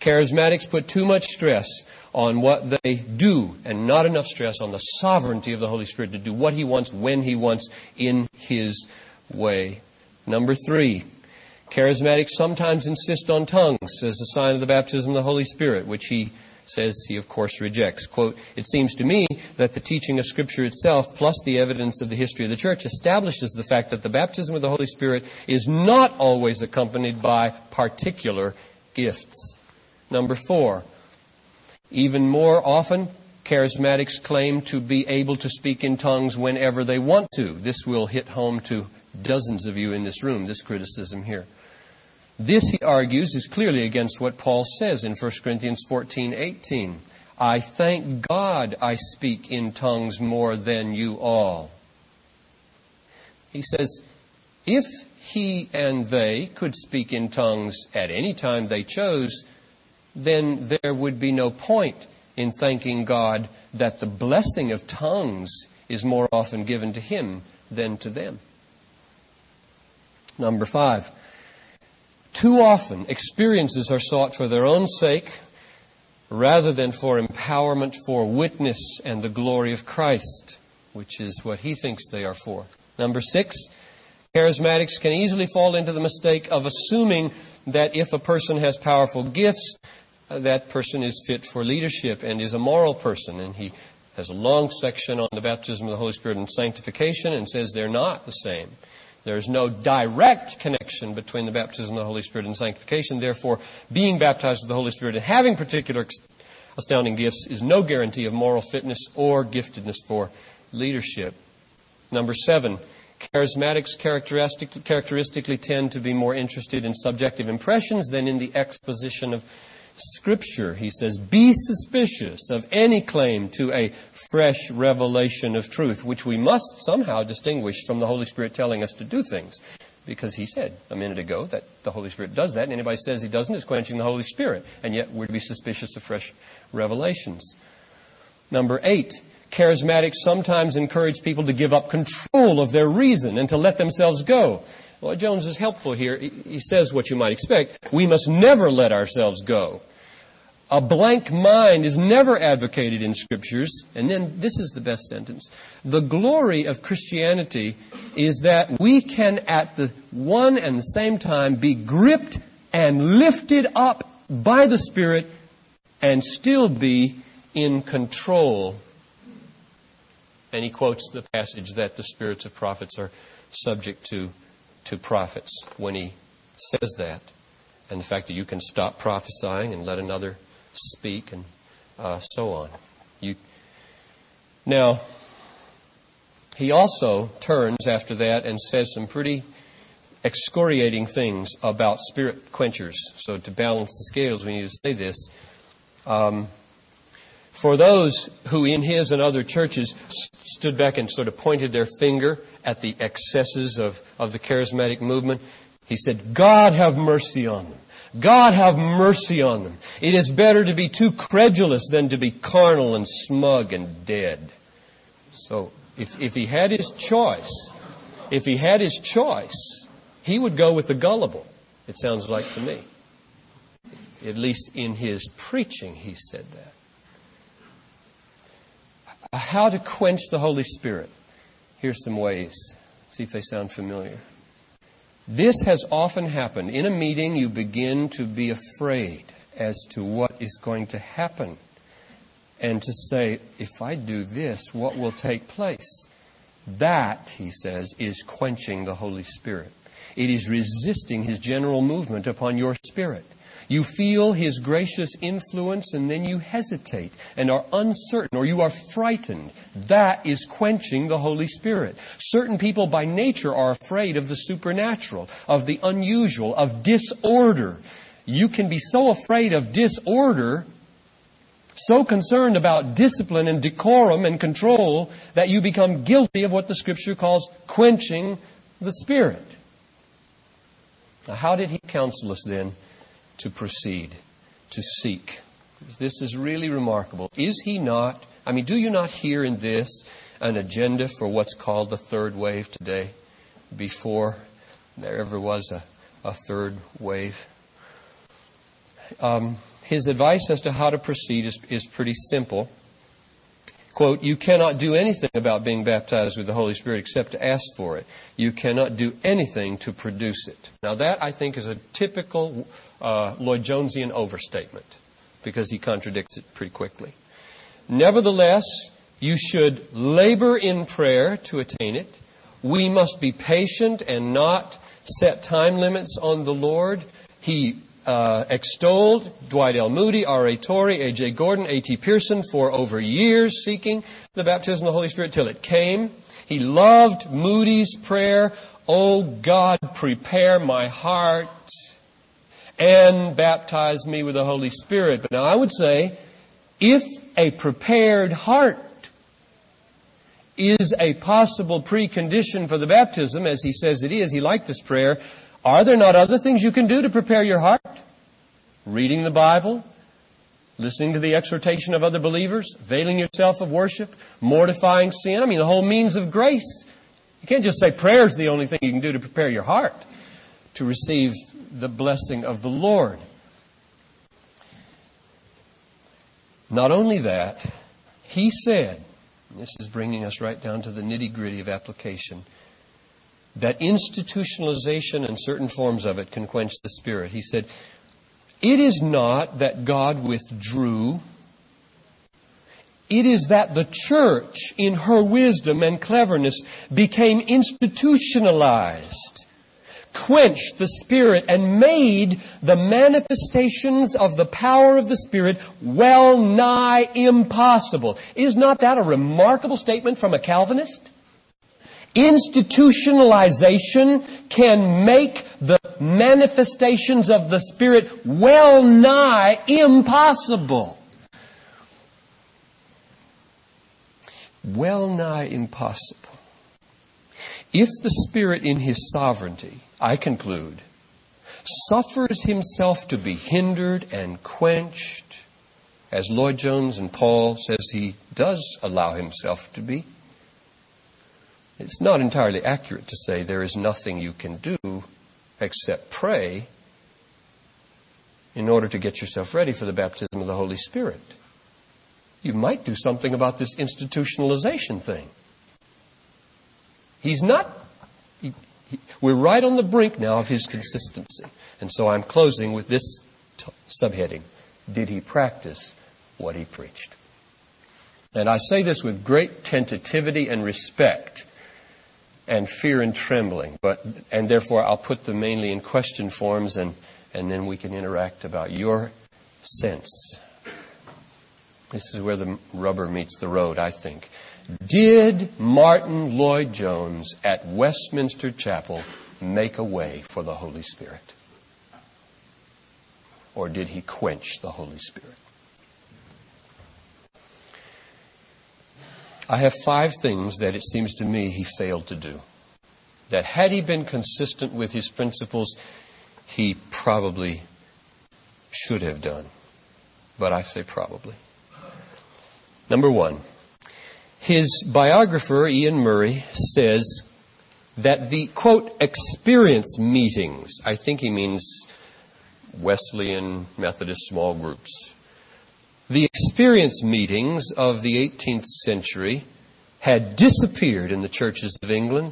charismatics put too much stress on what they do and not enough stress on the sovereignty of the Holy Spirit to do what He wants, when He wants, in His way. Number three, charismatics sometimes insist on tongues as a sign of the baptism of the Holy Spirit, which he says he of course rejects. Quote, it seems to me that the teaching of scripture itself plus the evidence of the history of the church establishes the fact that the baptism of the Holy Spirit is not always accompanied by particular gifts. Number four, even more often, charismatics claim to be able to speak in tongues whenever they want to. This will hit home to dozens of you in this room, this criticism here. This, he argues, is clearly against what Paul says in 1 Corinthians 14, 18. I thank God I speak in tongues more than you all. He says, if he and they could speak in tongues at any time they chose, then there would be no point in thanking God that the blessing of tongues is more often given to him than to them. Number five, too often experiences are sought for their own sake rather than for empowerment for witness and the glory of Christ, which is what he thinks they are for. Number six, charismatics can easily fall into the mistake of assuming that if a person has powerful gifts, uh, that person is fit for leadership and is a moral person. And he has a long section on the baptism of the Holy Spirit and sanctification and says they're not the same. There's no direct connection between the baptism of the Holy Spirit and sanctification. Therefore, being baptized with the Holy Spirit and having particular astounding gifts is no guarantee of moral fitness or giftedness for leadership. Number seven, charismatics characteristic, characteristically tend to be more interested in subjective impressions than in the exposition of Scripture, he says, be suspicious of any claim to a fresh revelation of truth, which we must somehow distinguish from the Holy Spirit telling us to do things. Because he said a minute ago that the Holy Spirit does that, and anybody says he doesn't is quenching the Holy Spirit. And yet we're to be suspicious of fresh revelations. Number eight, charismatics sometimes encourage people to give up control of their reason and to let themselves go. Well, Jones is helpful here. He says what you might expect. We must never let ourselves go. A blank mind is never advocated in scriptures. And then this is the best sentence. The glory of Christianity is that we can at the one and the same time be gripped and lifted up by the Spirit and still be in control. And he quotes the passage that the spirits of prophets are subject to to prophets when he says that. And the fact that you can stop prophesying and let another speak and uh, so on. You, now, he also turns after that and says some pretty excoriating things about spirit quenchers. So to balance the scales, we need to say this. Um, for those who in his and other churches stood back and sort of pointed their finger at the excesses of, of the charismatic movement, he said, God have mercy on them. God have mercy on them. It is better to be too credulous than to be carnal and smug and dead. So if, if he had his choice, if he had his choice, he would go with the gullible, it sounds like to me. At least in his preaching, he said that. How to quench the Holy Spirit. Here's some ways. See if they sound familiar. This has often happened. In a meeting, you begin to be afraid as to what is going to happen. And to say, if I do this, what will take place? That, he says, is quenching the Holy Spirit. It is resisting his general movement upon your spirit. You feel His gracious influence and then you hesitate and are uncertain or you are frightened. That is quenching the Holy Spirit. Certain people by nature are afraid of the supernatural, of the unusual, of disorder. You can be so afraid of disorder so concerned about discipline and decorum and control that you become guilty of what the scripture calls quenching the spirit. Now, how did he counsel us then to proceed, to seek. This is really remarkable. Is he not, I mean, do you not hear in this an agenda for what's called the third wave today before there ever was a, a third wave? Um, his advice as to how to proceed is, is pretty simple. Quote, you cannot do anything about being baptized with the Holy Spirit except to ask for it. You cannot do anything to produce it. Now that, I think, is a typical uh, Lloyd Jonesian overstatement because he contradicts it pretty quickly. Nevertheless, you should labor in prayer to attain it. We must be patient and not set time limits on the Lord. He uh, extolled Dwight L. Moody, R.A. Torrey, A.J. Gordon, A.T. Pierson for over years seeking the baptism of the Holy Spirit till it came. He loved Moody's prayer, Oh God, prepare my heart and baptize me with the Holy Spirit. But now I would say, if a prepared heart is a possible precondition for the baptism, as he says it is, he liked this prayer, are there not other things you can do to prepare your heart? Reading the Bible, listening to the exhortation of other believers, veiling yourself of worship, mortifying sin. I mean, the whole means of grace. You can't just say prayer is the only thing you can do to prepare your heart to receive the blessing of the Lord. Not only that, he said, this is bringing us right down to the nitty gritty of application, that institutionalization and certain forms of it can quench the spirit. He said, it is not that God withdrew. It is that the church, in her wisdom and cleverness, became institutionalized quenched the Spirit and made the manifestations of the power of the Spirit well nigh impossible. Is not that a remarkable statement from a Calvinist? Institutionalization can make the manifestations of the Spirit well nigh impossible. Well nigh impossible. If the Spirit in His sovereignty I conclude, suffers himself to be hindered and quenched, as Lloyd Jones and Paul says he does allow himself to be. It's not entirely accurate to say there is nothing you can do except pray in order to get yourself ready for the baptism of the Holy Spirit. You might do something about this institutionalization thing. He's not we're right on the brink now of his consistency. And so I'm closing with this t- subheading. Did he practice what he preached? And I say this with great tentativity and respect and fear and trembling, but, and therefore I'll put them mainly in question forms and, and then we can interact about your sense. This is where the rubber meets the road, I think. Did Martyn Lloyd Jones at Westminster Chapel make a way for the Holy Spirit? Or did he quench the Holy Spirit? I have five things that it seems to me he failed to do. That had he been consistent with his principles, he probably should have done. But I say probably. Number one, his biographer, Iain Murray, says that the, quote, experience meetings, I think he means Wesleyan Methodist small groups, the experience meetings of the 18th century had disappeared in the churches of England,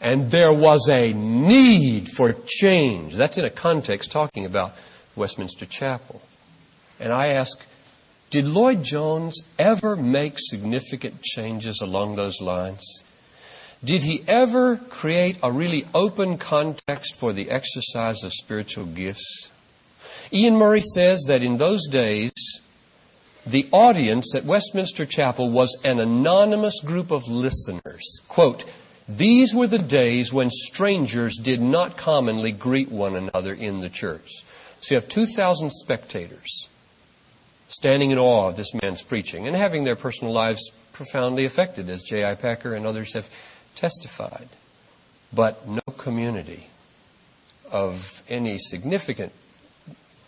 and there was a need for change. That's in a context talking about Westminster Chapel. And I ask, did Lloyd Jones ever make significant changes along those lines? Did he ever create a really open context for the exercise of spiritual gifts? Iain Murray says that in those days, the audience at Westminster Chapel was an anonymous group of listeners. Quote, these were the days when strangers did not commonly greet one another in the church. So you have 2,000 spectators standing in awe of this man's preaching and having their personal lives profoundly affected, as J.I. Packer and others have testified. But no community of any significant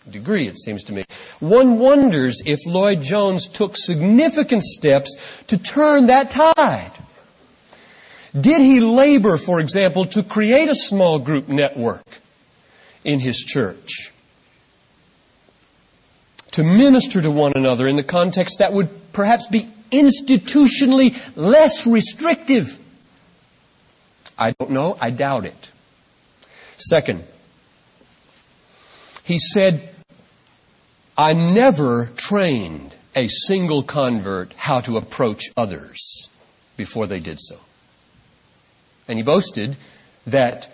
degree, it seems to me. One wonders if Lloyd Jones took significant steps to turn that tide. Did he labor, for example, to create a small group network in his church? To minister to one another in the context that would perhaps be institutionally less restrictive? I don't know. I doubt it. Second, he said, I never trained a single convert how to approach others before they did so. And he boasted that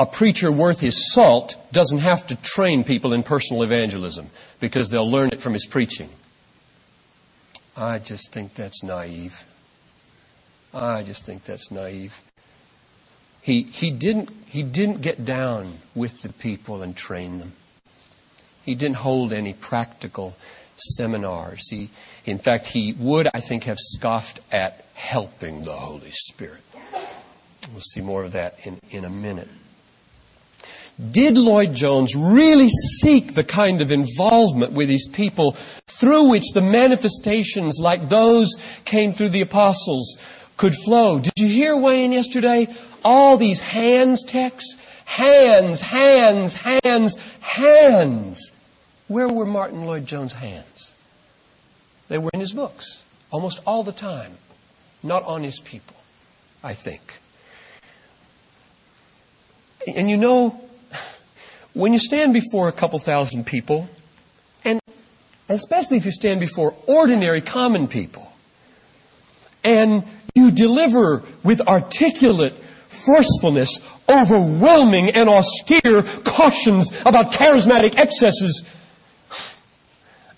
a preacher worth his salt doesn't have to train people in personal evangelism because they'll learn it from his preaching. I just think that's naive. I just think that's naive. He, he, didn't, he didn't get down with the people and train them. He didn't hold any practical seminars. He, in fact, he would, I think, have scoffed at helping the Holy Spirit. We'll see more of that in, in a minute. Did Lloyd Jones really seek the kind of involvement with these people through which the manifestations like those came through the apostles could flow? Did you hear Wayne yesterday? All these hands texts? Hands, hands, hands, hands. Where were Martyn Lloyd Jones' hands? They were in his books almost all the time, not on his people, I think. And you know, when you stand before a couple thousand people, and especially if you stand before ordinary common people, and you deliver with articulate forcefulness overwhelming and austere cautions about charismatic excesses,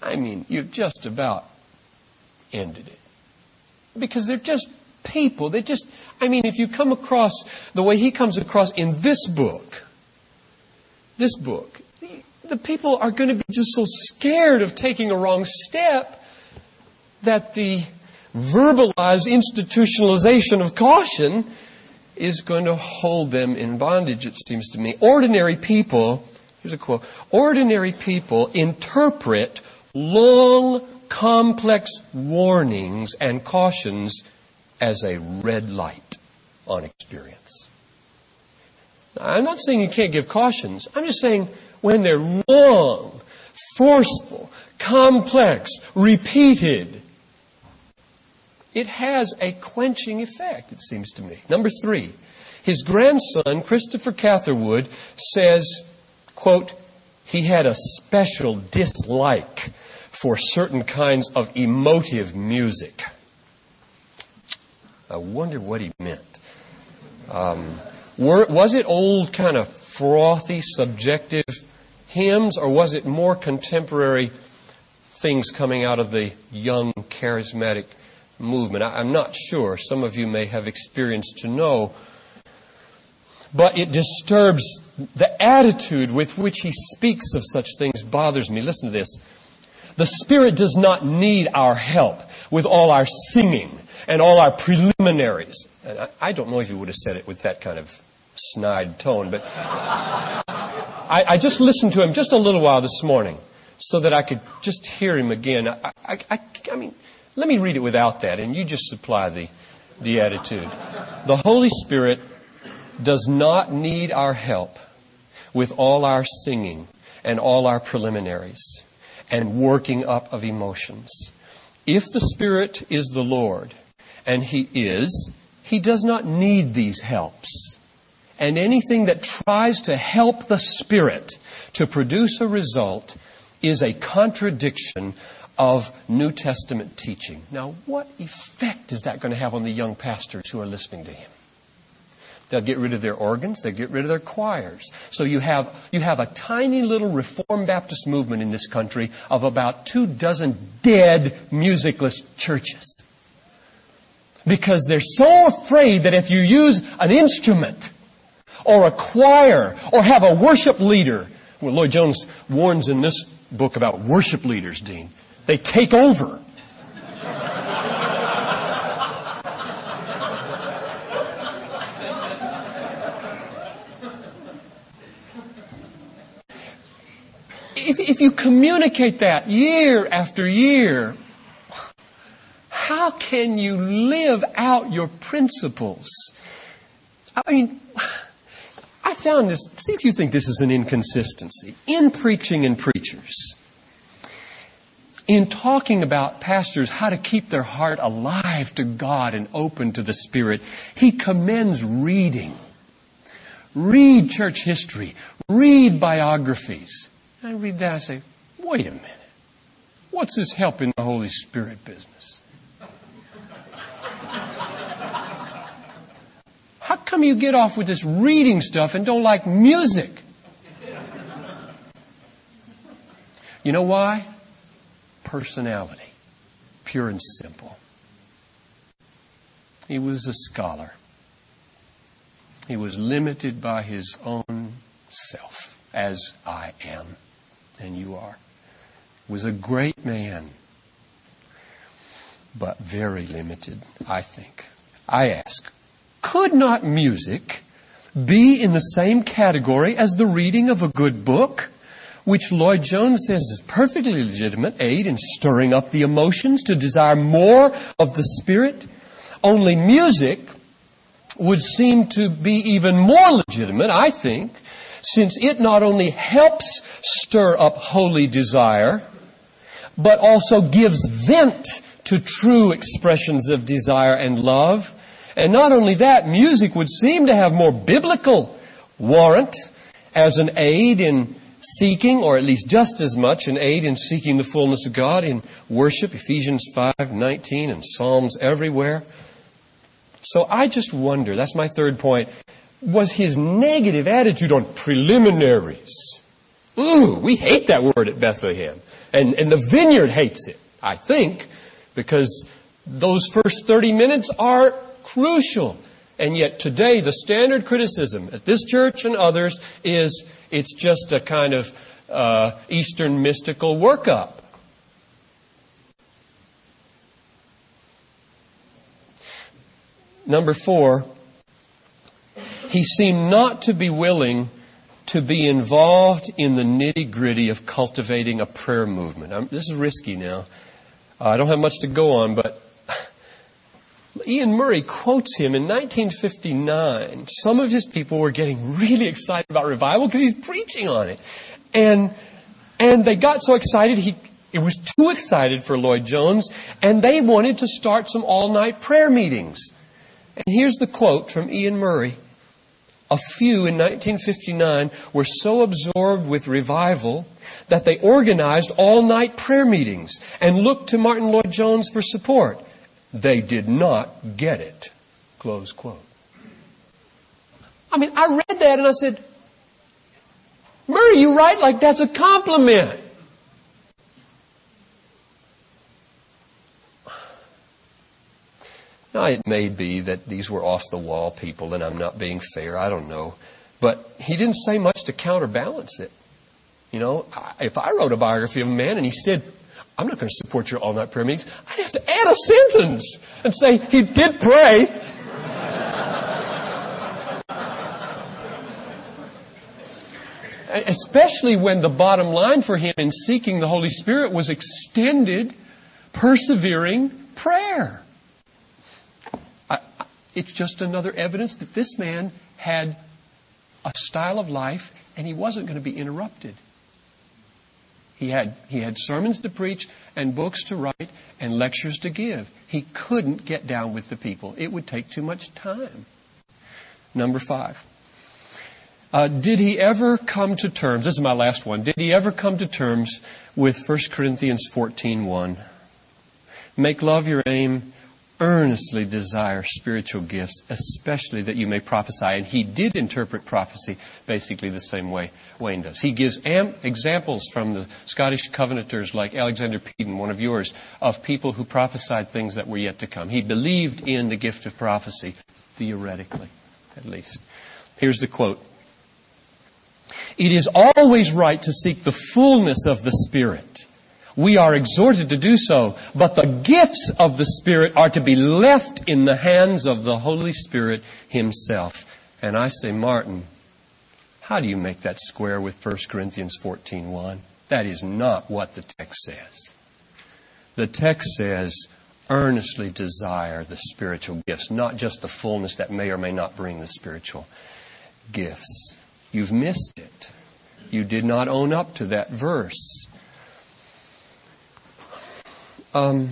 I mean, you've just about ended it. Because they're just people. They just, I mean, if you come across the way he comes across in this book, this book, the people are going to be just so scared of taking a wrong step that the verbalized institutionalization of caution is going to hold them in bondage, it seems to me. Ordinary people, here's a quote, ordinary people interpret long, complex warnings and cautions as a red light on experience. I'm not saying you can't give cautions. I'm just saying when they're long, forceful, complex, repeated, it has a quenching effect, it seems to me. Number three, his grandson, Christopher Catherwood, says, quote, he had a special dislike for certain kinds of emotive music. I wonder what he meant. Um, were, was it old kind of frothy, subjective hymns, or was it more contemporary things coming out of the young, charismatic movement. I, am not sure. Some of you may have experience to know. But it disturbs the attitude with which he speaks of such things bothers me. Listen to this. The Spirit does not need our help with all our singing and all our preliminaries. And I, I don't know if you would have said it with that kind of snide tone, but I, I, just listened to him just a little while this morning so that I could just hear him again. I, I, I mean, let me read it without that, and you just supply the, the attitude. The Holy Spirit does not need our help with all our singing and all our preliminaries and working up of emotions. If the Spirit is the Lord, and He is, He does not need these helps. And anything that tries to help the Spirit to produce a result is a contradiction of New Testament teaching. Now, what effect is that going to have on the young pastors who are listening to him? They'll get rid of their organs. They'll get rid of their choirs. So you have, you have a tiny little Reformed Baptist movement in this country of about two dozen dead musicless churches. Because they're so afraid that if you use an instrument or a choir or have a worship leader, well, Lloyd Jones warns in this book about worship leaders, Dean. They take over. if, if you communicate that year after year, how can you live out your principles? I mean, I found this, see if you think this is an inconsistency. In preaching and preachers, in talking about pastors how to keep their heart alive to God and open to the Spirit, he commends reading. Read church history. Read biographies. I read that and say, wait a minute. What's this helping the Holy Spirit business? Come you get off with this reading stuff and don't like music? You know why? personality, pure and simple. He was a scholar. He was limited by his own self, as I am and you are. He was a great man. but very limited, I think. I ask, could not music be in the same category as the reading of a good book? which Lloyd Jones says is perfectly legitimate aid in stirring up the emotions to desire more of the Spirit. Only music would seem to be even more legitimate, I think, since it not only helps stir up holy desire, but also gives vent to true expressions of desire and love. And not only that, music would seem to have more biblical warrant as an aid in seeking, or at least just as much, an aid in seeking the fullness of God in worship, Ephesians 5, 19, and Psalms everywhere. So I just wonder, that's my third point, was his negative attitude on preliminaries. Ooh, we hate that word at Bethlehem. And, and the vineyard hates it, I think, because those first 30 minutes are crucial. And yet today, the standard criticism at this church and others is it's just a kind of uh, Eastern mystical workup. Number four, he seemed not to be willing to be involved in the nitty gritty of cultivating a prayer movement. I'm, this is risky now. I don't have much to go on, but Iain Murray quotes him in 1959. Some of his people were getting really excited about revival because he's preaching on it. And, and they got so excited, he, it was too excited for Lloyd Jones, and they wanted to start some all-night prayer meetings. And here's the quote from Iain Murray. A few in 1959 were so absorbed with revival that they organized all-night prayer meetings and looked to Martyn Lloyd-Jones for support. They did not get it. Close quote. I mean, I read that and I said, Murray, you write like that's a compliment. Now, it may be that these were off the wall people and I'm not being fair. I don't know. But he didn't say much to counterbalance it. You know, if I wrote a biography of a man and he said, I'm not going to support your all night prayer meetings. I'd have to add a sentence and say, he did pray. Especially when the bottom line for him in seeking the Holy Spirit was extended, persevering prayer. I, it's just another evidence that this man had a style of life and he wasn't going to be interrupted. He had, he had sermons to preach and books to write and lectures to give. He couldn't get down with the people. It would take too much time. Number five. Uh, did he ever come to terms, this is my last one, did he ever come to terms with 1 Corinthians 14.1? Make love your aim, earnestly desire spiritual gifts, especially that you may prophesy. And he did interpret prophecy basically the same way Wayne does. He gives am- examples from the Scottish Covenanters like Alexander Peden, one of yours, of people who prophesied things that were yet to come. He believed in the gift of prophecy, theoretically, at least. Here's the quote. It is always right to seek the fullness of the Spirit we are exhorted to do so, but the gifts of the Spirit are to be left in the hands of the Holy Spirit Himself. And I say, Martyn, how do you make that square with 1 Corinthians 14.1? That is not what the text says. The text says, earnestly desire the spiritual gifts, not just the fullness that may or may not bring the spiritual gifts. You've missed it. You did not own up to that verse. Um,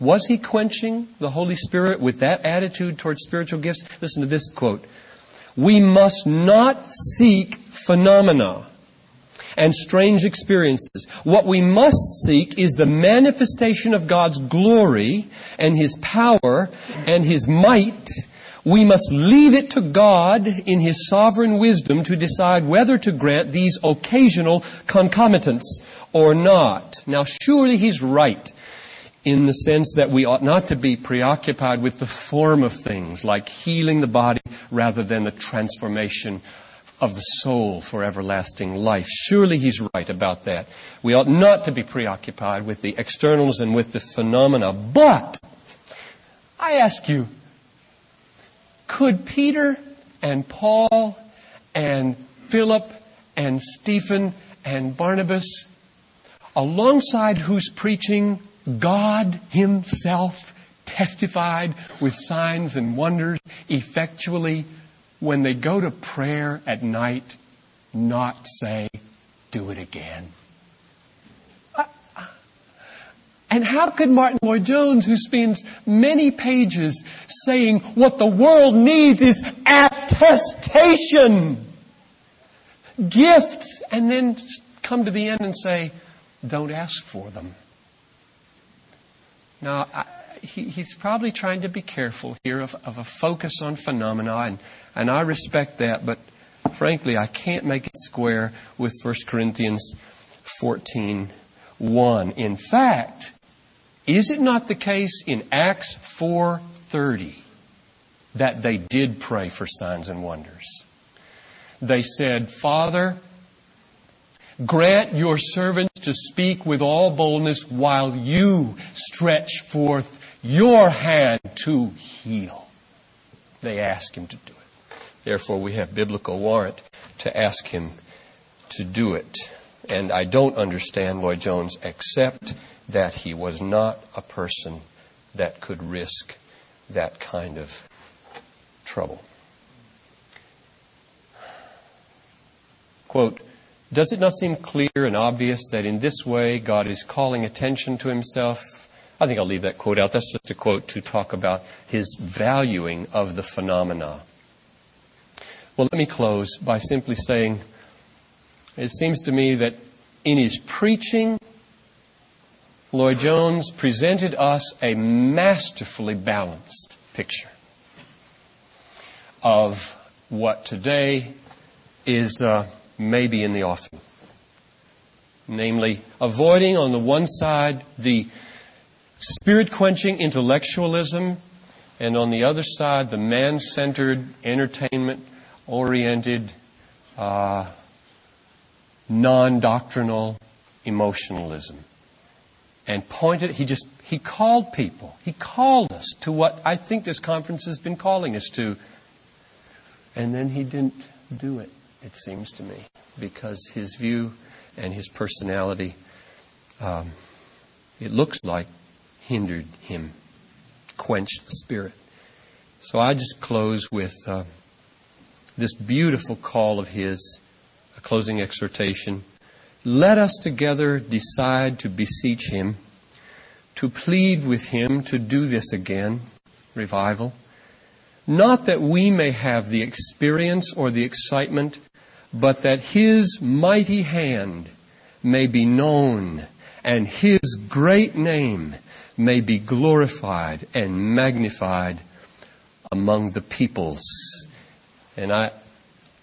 was he quenching the Holy Spirit with that attitude towards spiritual gifts? Listen to this quote. We must not seek phenomena and strange experiences. What we must seek is the manifestation of God's glory and His power and His might. We must leave it to God in His sovereign wisdom to decide whether to grant these occasional concomitants or not. Now surely He's right in the sense that we ought not to be preoccupied with the form of things, like healing the body rather than the transformation of the soul for everlasting life. Surely he's right about that. We ought not to be preoccupied with the externals and with the phenomena. But, I ask you, could Peter and Paul and Philip and Stephen and Barnabas, alongside whose preaching God himself testified with signs and wonders effectually when they go to prayer at night, not say, do it again. And how could Martyn Lloyd-Jones, who spends many pages saying what the world needs is attestation, gifts, and then come to the end and say, don't ask for them. Now, I, he, he's probably trying to be careful here of, of a focus on phenomena, and, and I respect that, but frankly, I can't make it square with 1 Corinthians 14 1. In fact, is it not the case in Acts 4:30 that they did pray for signs and wonders? They said, "Father, grant your servants to speak with all boldness while you stretch forth your hand to heal. They ask him to do it. Therefore, we have biblical warrant to ask him to do it. And I don't understand Lloyd Jones except that he was not a person that could risk that kind of trouble. Quote, does it not seem clear and obvious that in this way God is calling attention to himself I think I'll leave that quote out. That's just a quote to talk about his valuing of the phenomena. Well, let me close by simply saying it seems to me that in his preaching, Lloyd Jones presented us a masterfully balanced picture of what today is uh, maybe in the offing. Namely, avoiding on the one side the spirit quenching intellectualism, and on the other side, the man centered, entertainment oriented, uh, non doctrinal emotionalism. And pointed, he just, he called people. He called us to what I think this conference has been calling us to. And then he didn't do it, it seems to me, because his view and his personality, um, it looks like hindered him, quenched the spirit. So I just close with uh, this beautiful call of his, a closing exhortation. Let us together decide to beseech him, to plead with him to do this again, revival. Not that we may have the experience or the excitement, but that his mighty hand may be known and his great name may be glorified and magnified among the peoples. And I,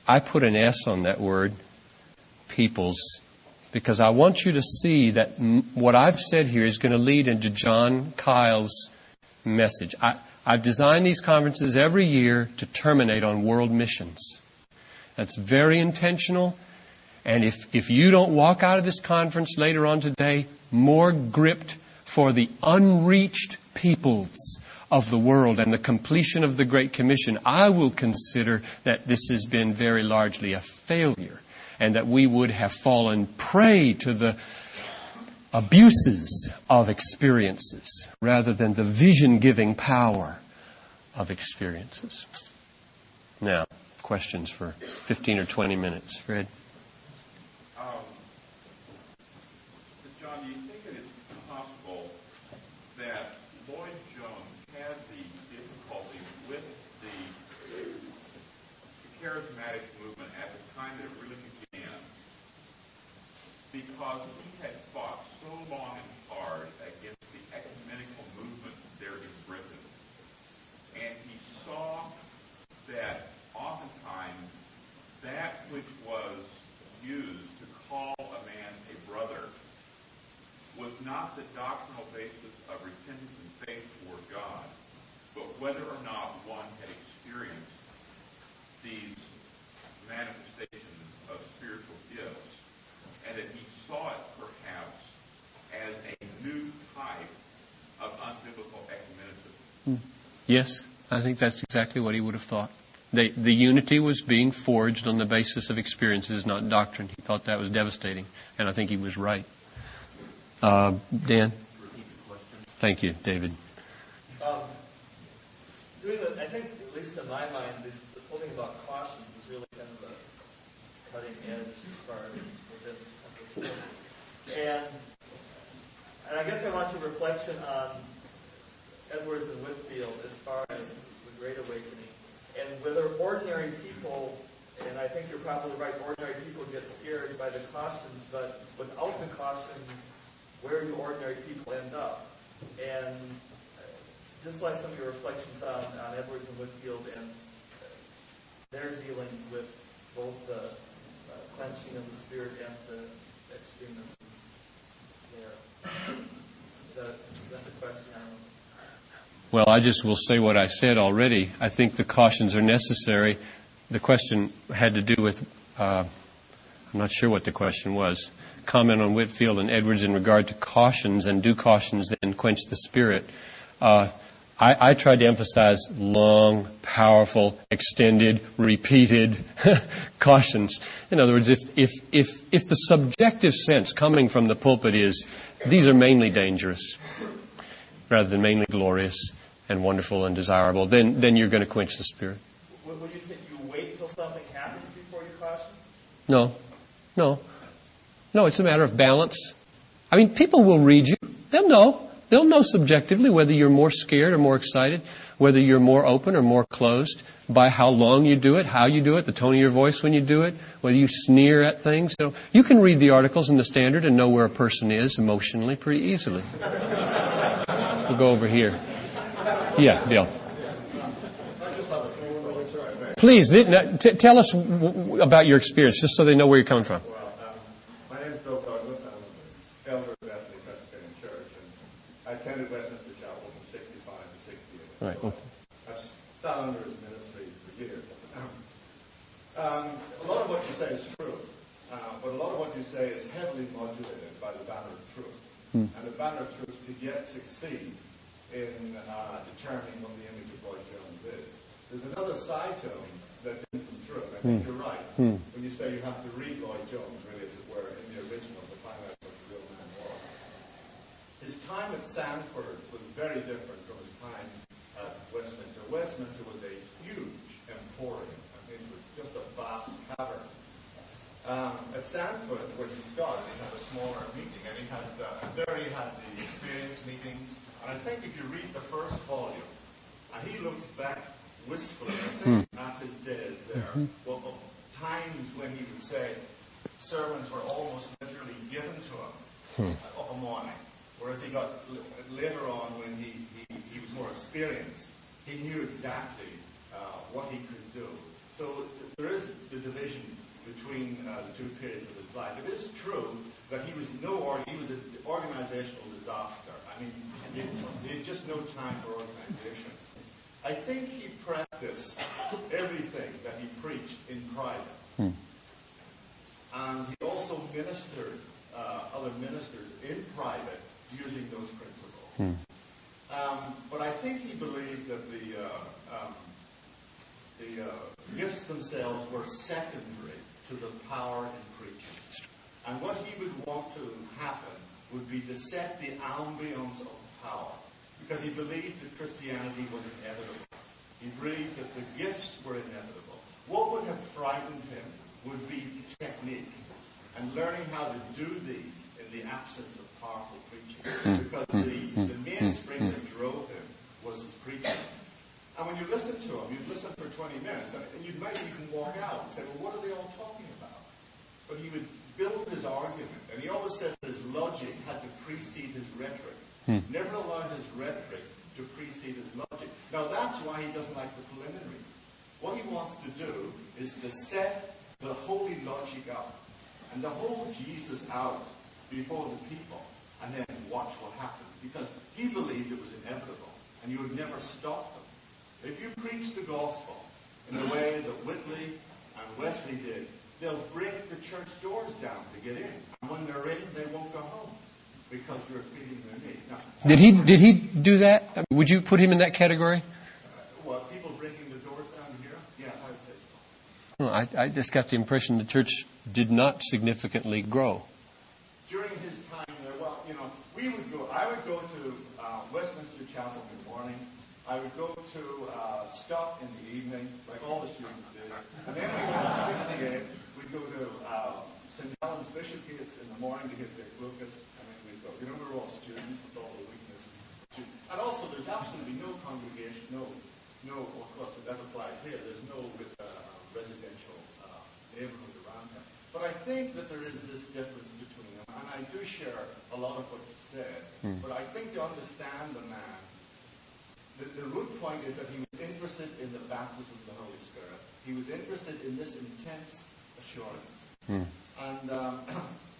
I put an S on that word, peoples, because I want you to see that what I've said here is going to lead into John Kyle's message. I, I've designed these conferences every year to terminate on world missions. That's very intentional. And if, if you don't walk out of this conference later on today more gripped for the unreached peoples of the world and the completion of the Great Commission, I will consider that this has been very largely a failure and that we would have fallen prey to the abuses of experiences rather than the vision giving power of experiences. Questions for 15 or 20 minutes. Fred? not the doctrinal basis of repentance and faith toward God, but whether or not one had experienced these manifestations Yes, I think that's exactly what he would have thought. They, the unity was being forged on the basis of experiences, not doctrine. He thought that was devastating, and I think he was right. Uh, Dan? Thank you, David. Um, doing the, I think, at least in my mind, this, this whole thing about cautions is really kind of a cutting edge as far as within this And, and I guess I want your reflection on Edwards and Whitefield as far as the Great Awakening and whether ordinary people, and I think you're probably right, ordinary people get scared by the cautions, but without the cautions, where do ordinary people end up? And just like some of your reflections on, on Edwards and Whitefield and their dealing with both the uh, quenching of the spirit and the extremism there. Is that, is that the question? Well, I just will say what I said already. I think the cautions are necessary. The question had to do with, uh, I'm not sure what the question was comment on Whitefield and Edwards in regard to cautions and do cautions then quench the spirit. Uh, I, I tried to emphasize long, powerful, extended, repeated cautions. In other words, if, if, if, if the subjective sense coming from the pulpit is these are mainly dangerous rather than mainly glorious and wonderful and desirable, then, then you're going to quench the spirit. Would you say you wait till something happens before you caution? No. No. No, it's a matter of balance. I mean, people will read you. They'll know. They'll know subjectively whether you're more scared or more excited, whether you're more open or more closed by how long you do it, how you do it, the tone of your voice when you do it, whether you sneer at things. You, know, you can read the articles in the Standard and know where a person is emotionally pretty easily. we'll go over here. Yeah, Bill. Please, tell us about your experience, just so they know where you're coming from. Right. I've sat under his ministry for years. Um, a lot of what you say is true, uh, but a lot of what you say is heavily modulated by the banner of truth. Hmm. And the banner of truth to yet succeed in uh, determining what the image of Lloyd Jones is. There's another side to him that didn't come through. I think hmm. you're right hmm. when you say you have to read Lloyd Jones, really, as it were, in the original to find out what the real man was. His time at Sandford was very different from his time at Westminster. Westminster was a huge emporium. I mean, it was just a vast cavern. Um, at Sandford, where he started, he had a smaller meeting, and he had uh, there he had the experience meetings. And I think if you read the first volume, and he looks back wistfully, I think, mm. at his days there, mm-hmm. well, times when he would say sermons were almost literally given to him mm. of a morning, whereas he got later on when he, he, he was more experienced he knew exactly uh, what he could do. So there is the division between uh, the two periods of his life. It is true that he was no or he was an organizational disaster. I mean, he had, just no time for organization. I think he practiced everything that he preached in private. Hmm. And he also ministered uh, other ministers in private using those principles. Hmm. Um, but I think he believed that the, uh, um, the uh, gifts themselves were secondary to the power in preaching. And what he would want to happen would be to set the ambience of power. Because he believed that Christianity was inevitable. He believed that the gifts were inevitable. What would have frightened him would be technique and learning how to do these in the absence of powerful preaching. Hmm. Because the, hmm. the mainspring hmm. that drove him was his preaching. And when you listen to him, you'd listen for 20 minutes, and, you might even walk out and say, well, what are they all talking about? But he would build his argument, and he always said that his logic had to precede his rhetoric. Hmm. Never allowed his rhetoric to precede his logic. Now that's why he doesn't like the preliminaries. What he wants to do is to set the holy logic up and the hold Jesus out before the people and then watch what happens. Because he believed it was inevitable and you would never stop them. If you preach the gospel in the way that Whitley and Wesley did, they'll break the church doors down to get in. And when they're in, they won't go home. Because we're feeding their needs. Now, Did he, did he do that? I mean, Would you put him in that category? well, people breaking the doors down here, yeah, I would say so. Well, I, I just got the impression the church did not significantly grow. During his time there, well, you know, we would go, I would go to uh, Westminster Chapel in the morning. I would go to uh, Stott in the evening, like all the students did. And then we went to 68. We'd go to uh, St. Helen's Bishopsgate in the morning to get Dick Lucas. And then we'd go. You know, we were all students with all the weaknesses. And also, there's absolutely no congregation, no, no, of course, that applies here. There's no uh, residential uh, neighborhood around here. But I think that there is this difference between them, and I do share a lot of what you said. But I think to understand the man, the, the root point is that he was interested in the baptism of the Holy Spirit. He was interested in this intense assurance. And um,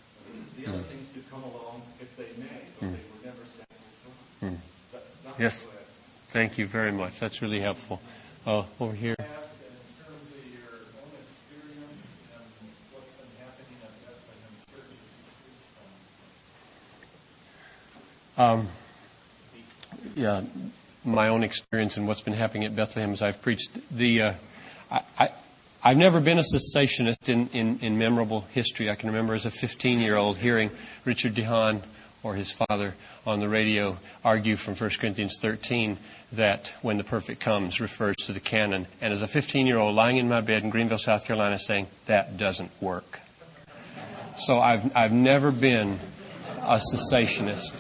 the other things could come along if they may, but they were never to. That, that's Yes. Thank you very much. That's really helpful. Uh, over here. ask in terms of your own experience and what's been happening at Bethlehem Church as you preach from? Um, yeah, my own experience and what's been happening at Bethlehem as I've preached. The uh, I, I, I've never been a cessationist in, in, in memorable history. I can remember as a 15-year-old hearing Richard DeHaan or his father on the radio argue from 1 Corinthians 13 that when the perfect comes refers to the canon. And as a 15-year-old lying in my bed in Greenville, South Carolina saying, that doesn't work. So I've, I've never been a cessationist.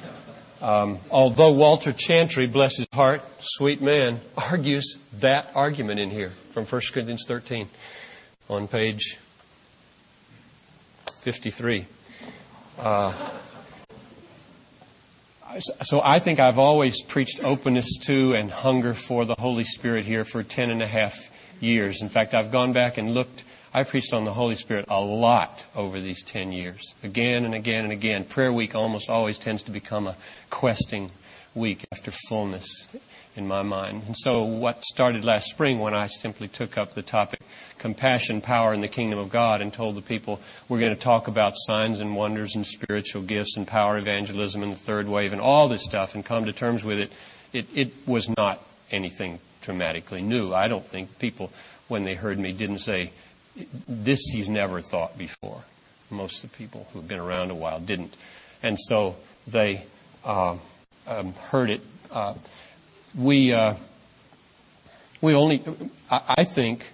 Um, although Walter Chantry, bless his heart, sweet man, argues that argument in here from 1 Corinthians 13 on page 53. Uh, so I think I've always preached openness to and hunger for the Holy Spirit here for ten and a half years. In fact, I've gone back and looked. I preached on the Holy Spirit a lot over these ten years, again and again and again. Prayer week almost always tends to become a questing week after fullness in my mind. And so what started last spring when I simply took up the topic compassion, power in the kingdom of God and told the people we're going to talk about signs and wonders and spiritual gifts and power evangelism and the third wave and all this stuff and come to terms with it, it, it was not anything dramatically new. I don't think people, when they heard me, didn't say, this he's never thought before. Most of the people who've been around a while didn't. And so they uh, um, heard it. Uh, we, uh, we only, I, I think,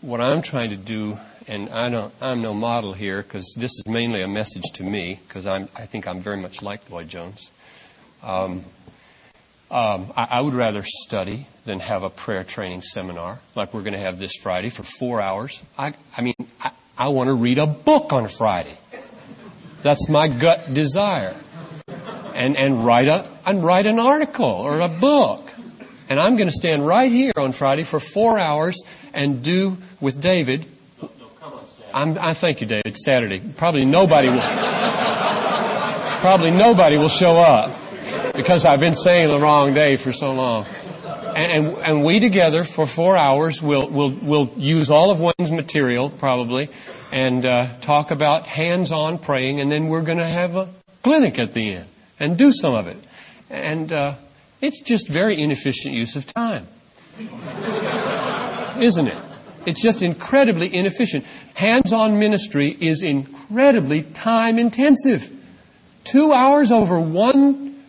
what I'm trying to do, and I don't, I'm no model here because this is mainly a message to me because I'm, I think I'm very much like Lloyd Jones. Um, um, I, I would rather study than have a prayer training seminar like we're going to have this Friday for four hours. I, I mean, I, I want to read a book on Friday. That's my gut desire. And, and write a, and write an article or a book. And I'm going to stand right here on Friday for four hours and do with David. I'm, I thank you, David. Saturday. Probably nobody will. probably nobody will show up because I've been saying the wrong day for so long. And, and, and we together for four hours will will will use all of Wayne's material probably, and uh, talk about hands-on praying, and then we're going to have a clinic at the end and do some of it. And uh, it's just very inefficient use of time, isn't it? It's just incredibly inefficient. Hands-on ministry is incredibly time-intensive. Two hours over one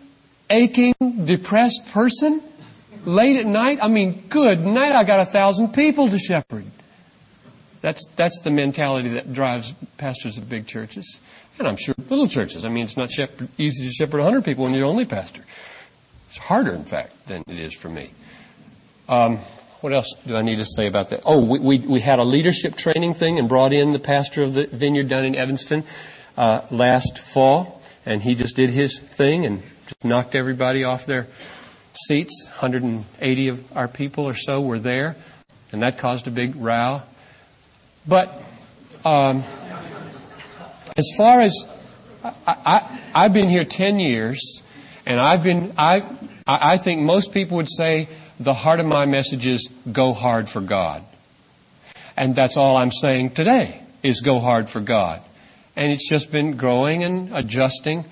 aching, depressed person late at night. I mean, good night. I got a thousand people to shepherd. That's that's the mentality that drives pastors of big churches, and I'm sure little churches. I mean, it's not shepherd, easy to shepherd 100 people when you're the only pastor. It's harder, in fact, than it is for me. Um, what else do I need to say about that? Oh, we, we, we had a leadership training thing and brought in the pastor of the vineyard down in Evanston uh, last fall, and he just did his thing and just knocked everybody off their seats. 180 of our people or so were there, and that caused a big row. But um, as far as I, I've been here 10 years, and I've been I I think most people would say the heart of my message is go hard for God. And that's all I'm saying today is go hard for God. And it's just been growing and adjusting.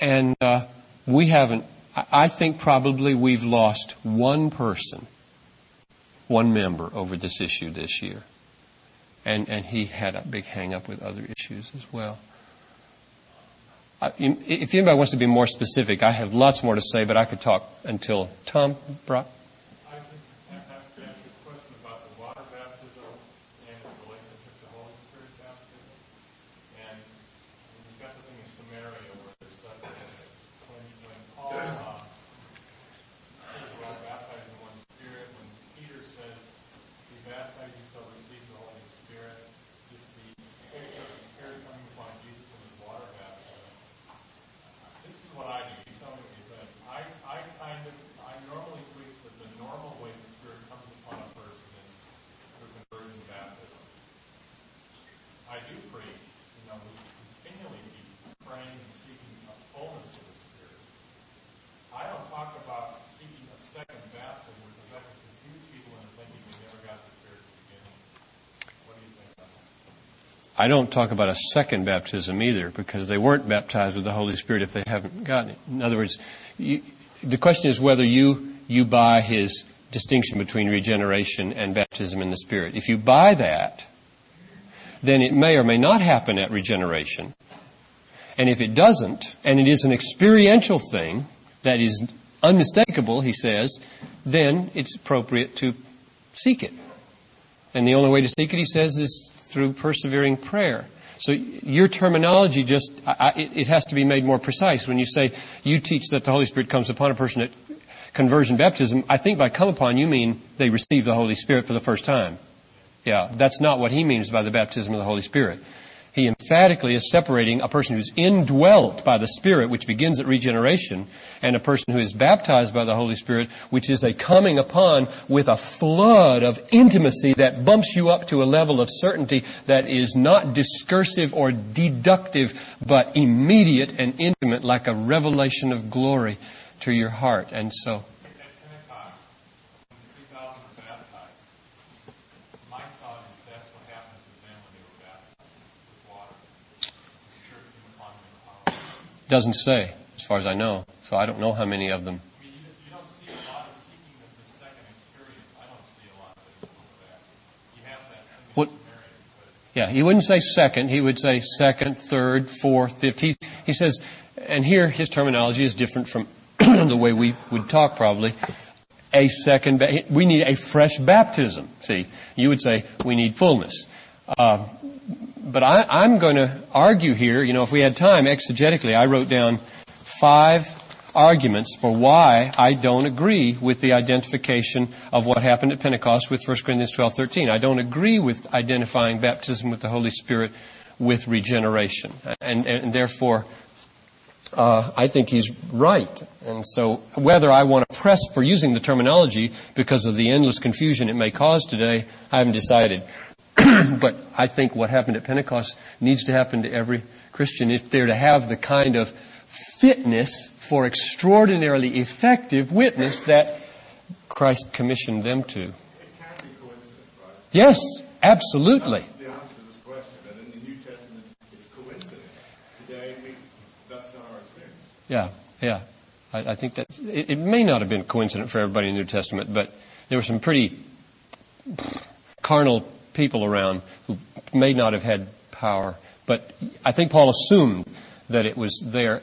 And uh, we haven't, I think probably we've lost one person, one member over this issue this year. And, and he had a big hang up with other issues as well. If anybody wants to be more specific, I have lots more to say, but I could talk until Tom Brock. I don't talk about a second baptism either because they weren't baptized with the Holy Spirit if they haven't gotten it. In other words, you, the question is whether you, you buy his distinction between regeneration and baptism in the Spirit. If you buy that, then it may or may not happen at regeneration. And if it doesn't, and it is an experiential thing that is unmistakable, he says, then it's appropriate to seek it. And the only way to seek it, he says, is through persevering prayer. So your terminology just, I, it, has to be made more precise. When you say you teach that the Holy Spirit comes upon a person at conversion baptism, I think by come upon you mean they receive the Holy Spirit for the first time. Yeah, that's not what he means by the baptism of the Holy Spirit he emphatically is separating a person who's indwelt by the Spirit, which begins at regeneration, and a person who is baptized by the Holy Spirit, which is a coming upon with a flood of intimacy that bumps you up to a level of certainty that is not discursive or deductive, but immediate and intimate, like a revelation of glory to your heart. And so, Doesn't say, as far as I know. So I don't know how many of them. What? Yeah, he wouldn't say second. He would say second, third, fourth, fifth. He, he says, and here his terminology is different from the way we would talk probably. A second, we need a fresh baptism. See, you would say we need fullness. Uh, but I, am going to argue here, you know, if we had time, exegetically, I wrote down five arguments for why I don't agree with the identification of what happened at Pentecost with 1 Corinthians 12, 13. I don't agree with identifying baptism with the Holy Spirit with regeneration. And, and therefore, uh, I think he's right. And so whether I want to press for using the terminology because of the endless confusion it may cause today, I haven't decided. but I think what happened at Pentecost needs to happen to every Christian if they're to have the kind of fitness for extraordinarily effective witness that Christ commissioned them to. It can be right? Yes, absolutely. The answer to this question. And in the New Testament, it's coincident. Today, that's not our experience. Yeah, yeah. I, I think that it, it may not have been coincident for everybody in the New Testament, but there were some pretty carnal people around who may not have had power. But I think Paul assumed that it was there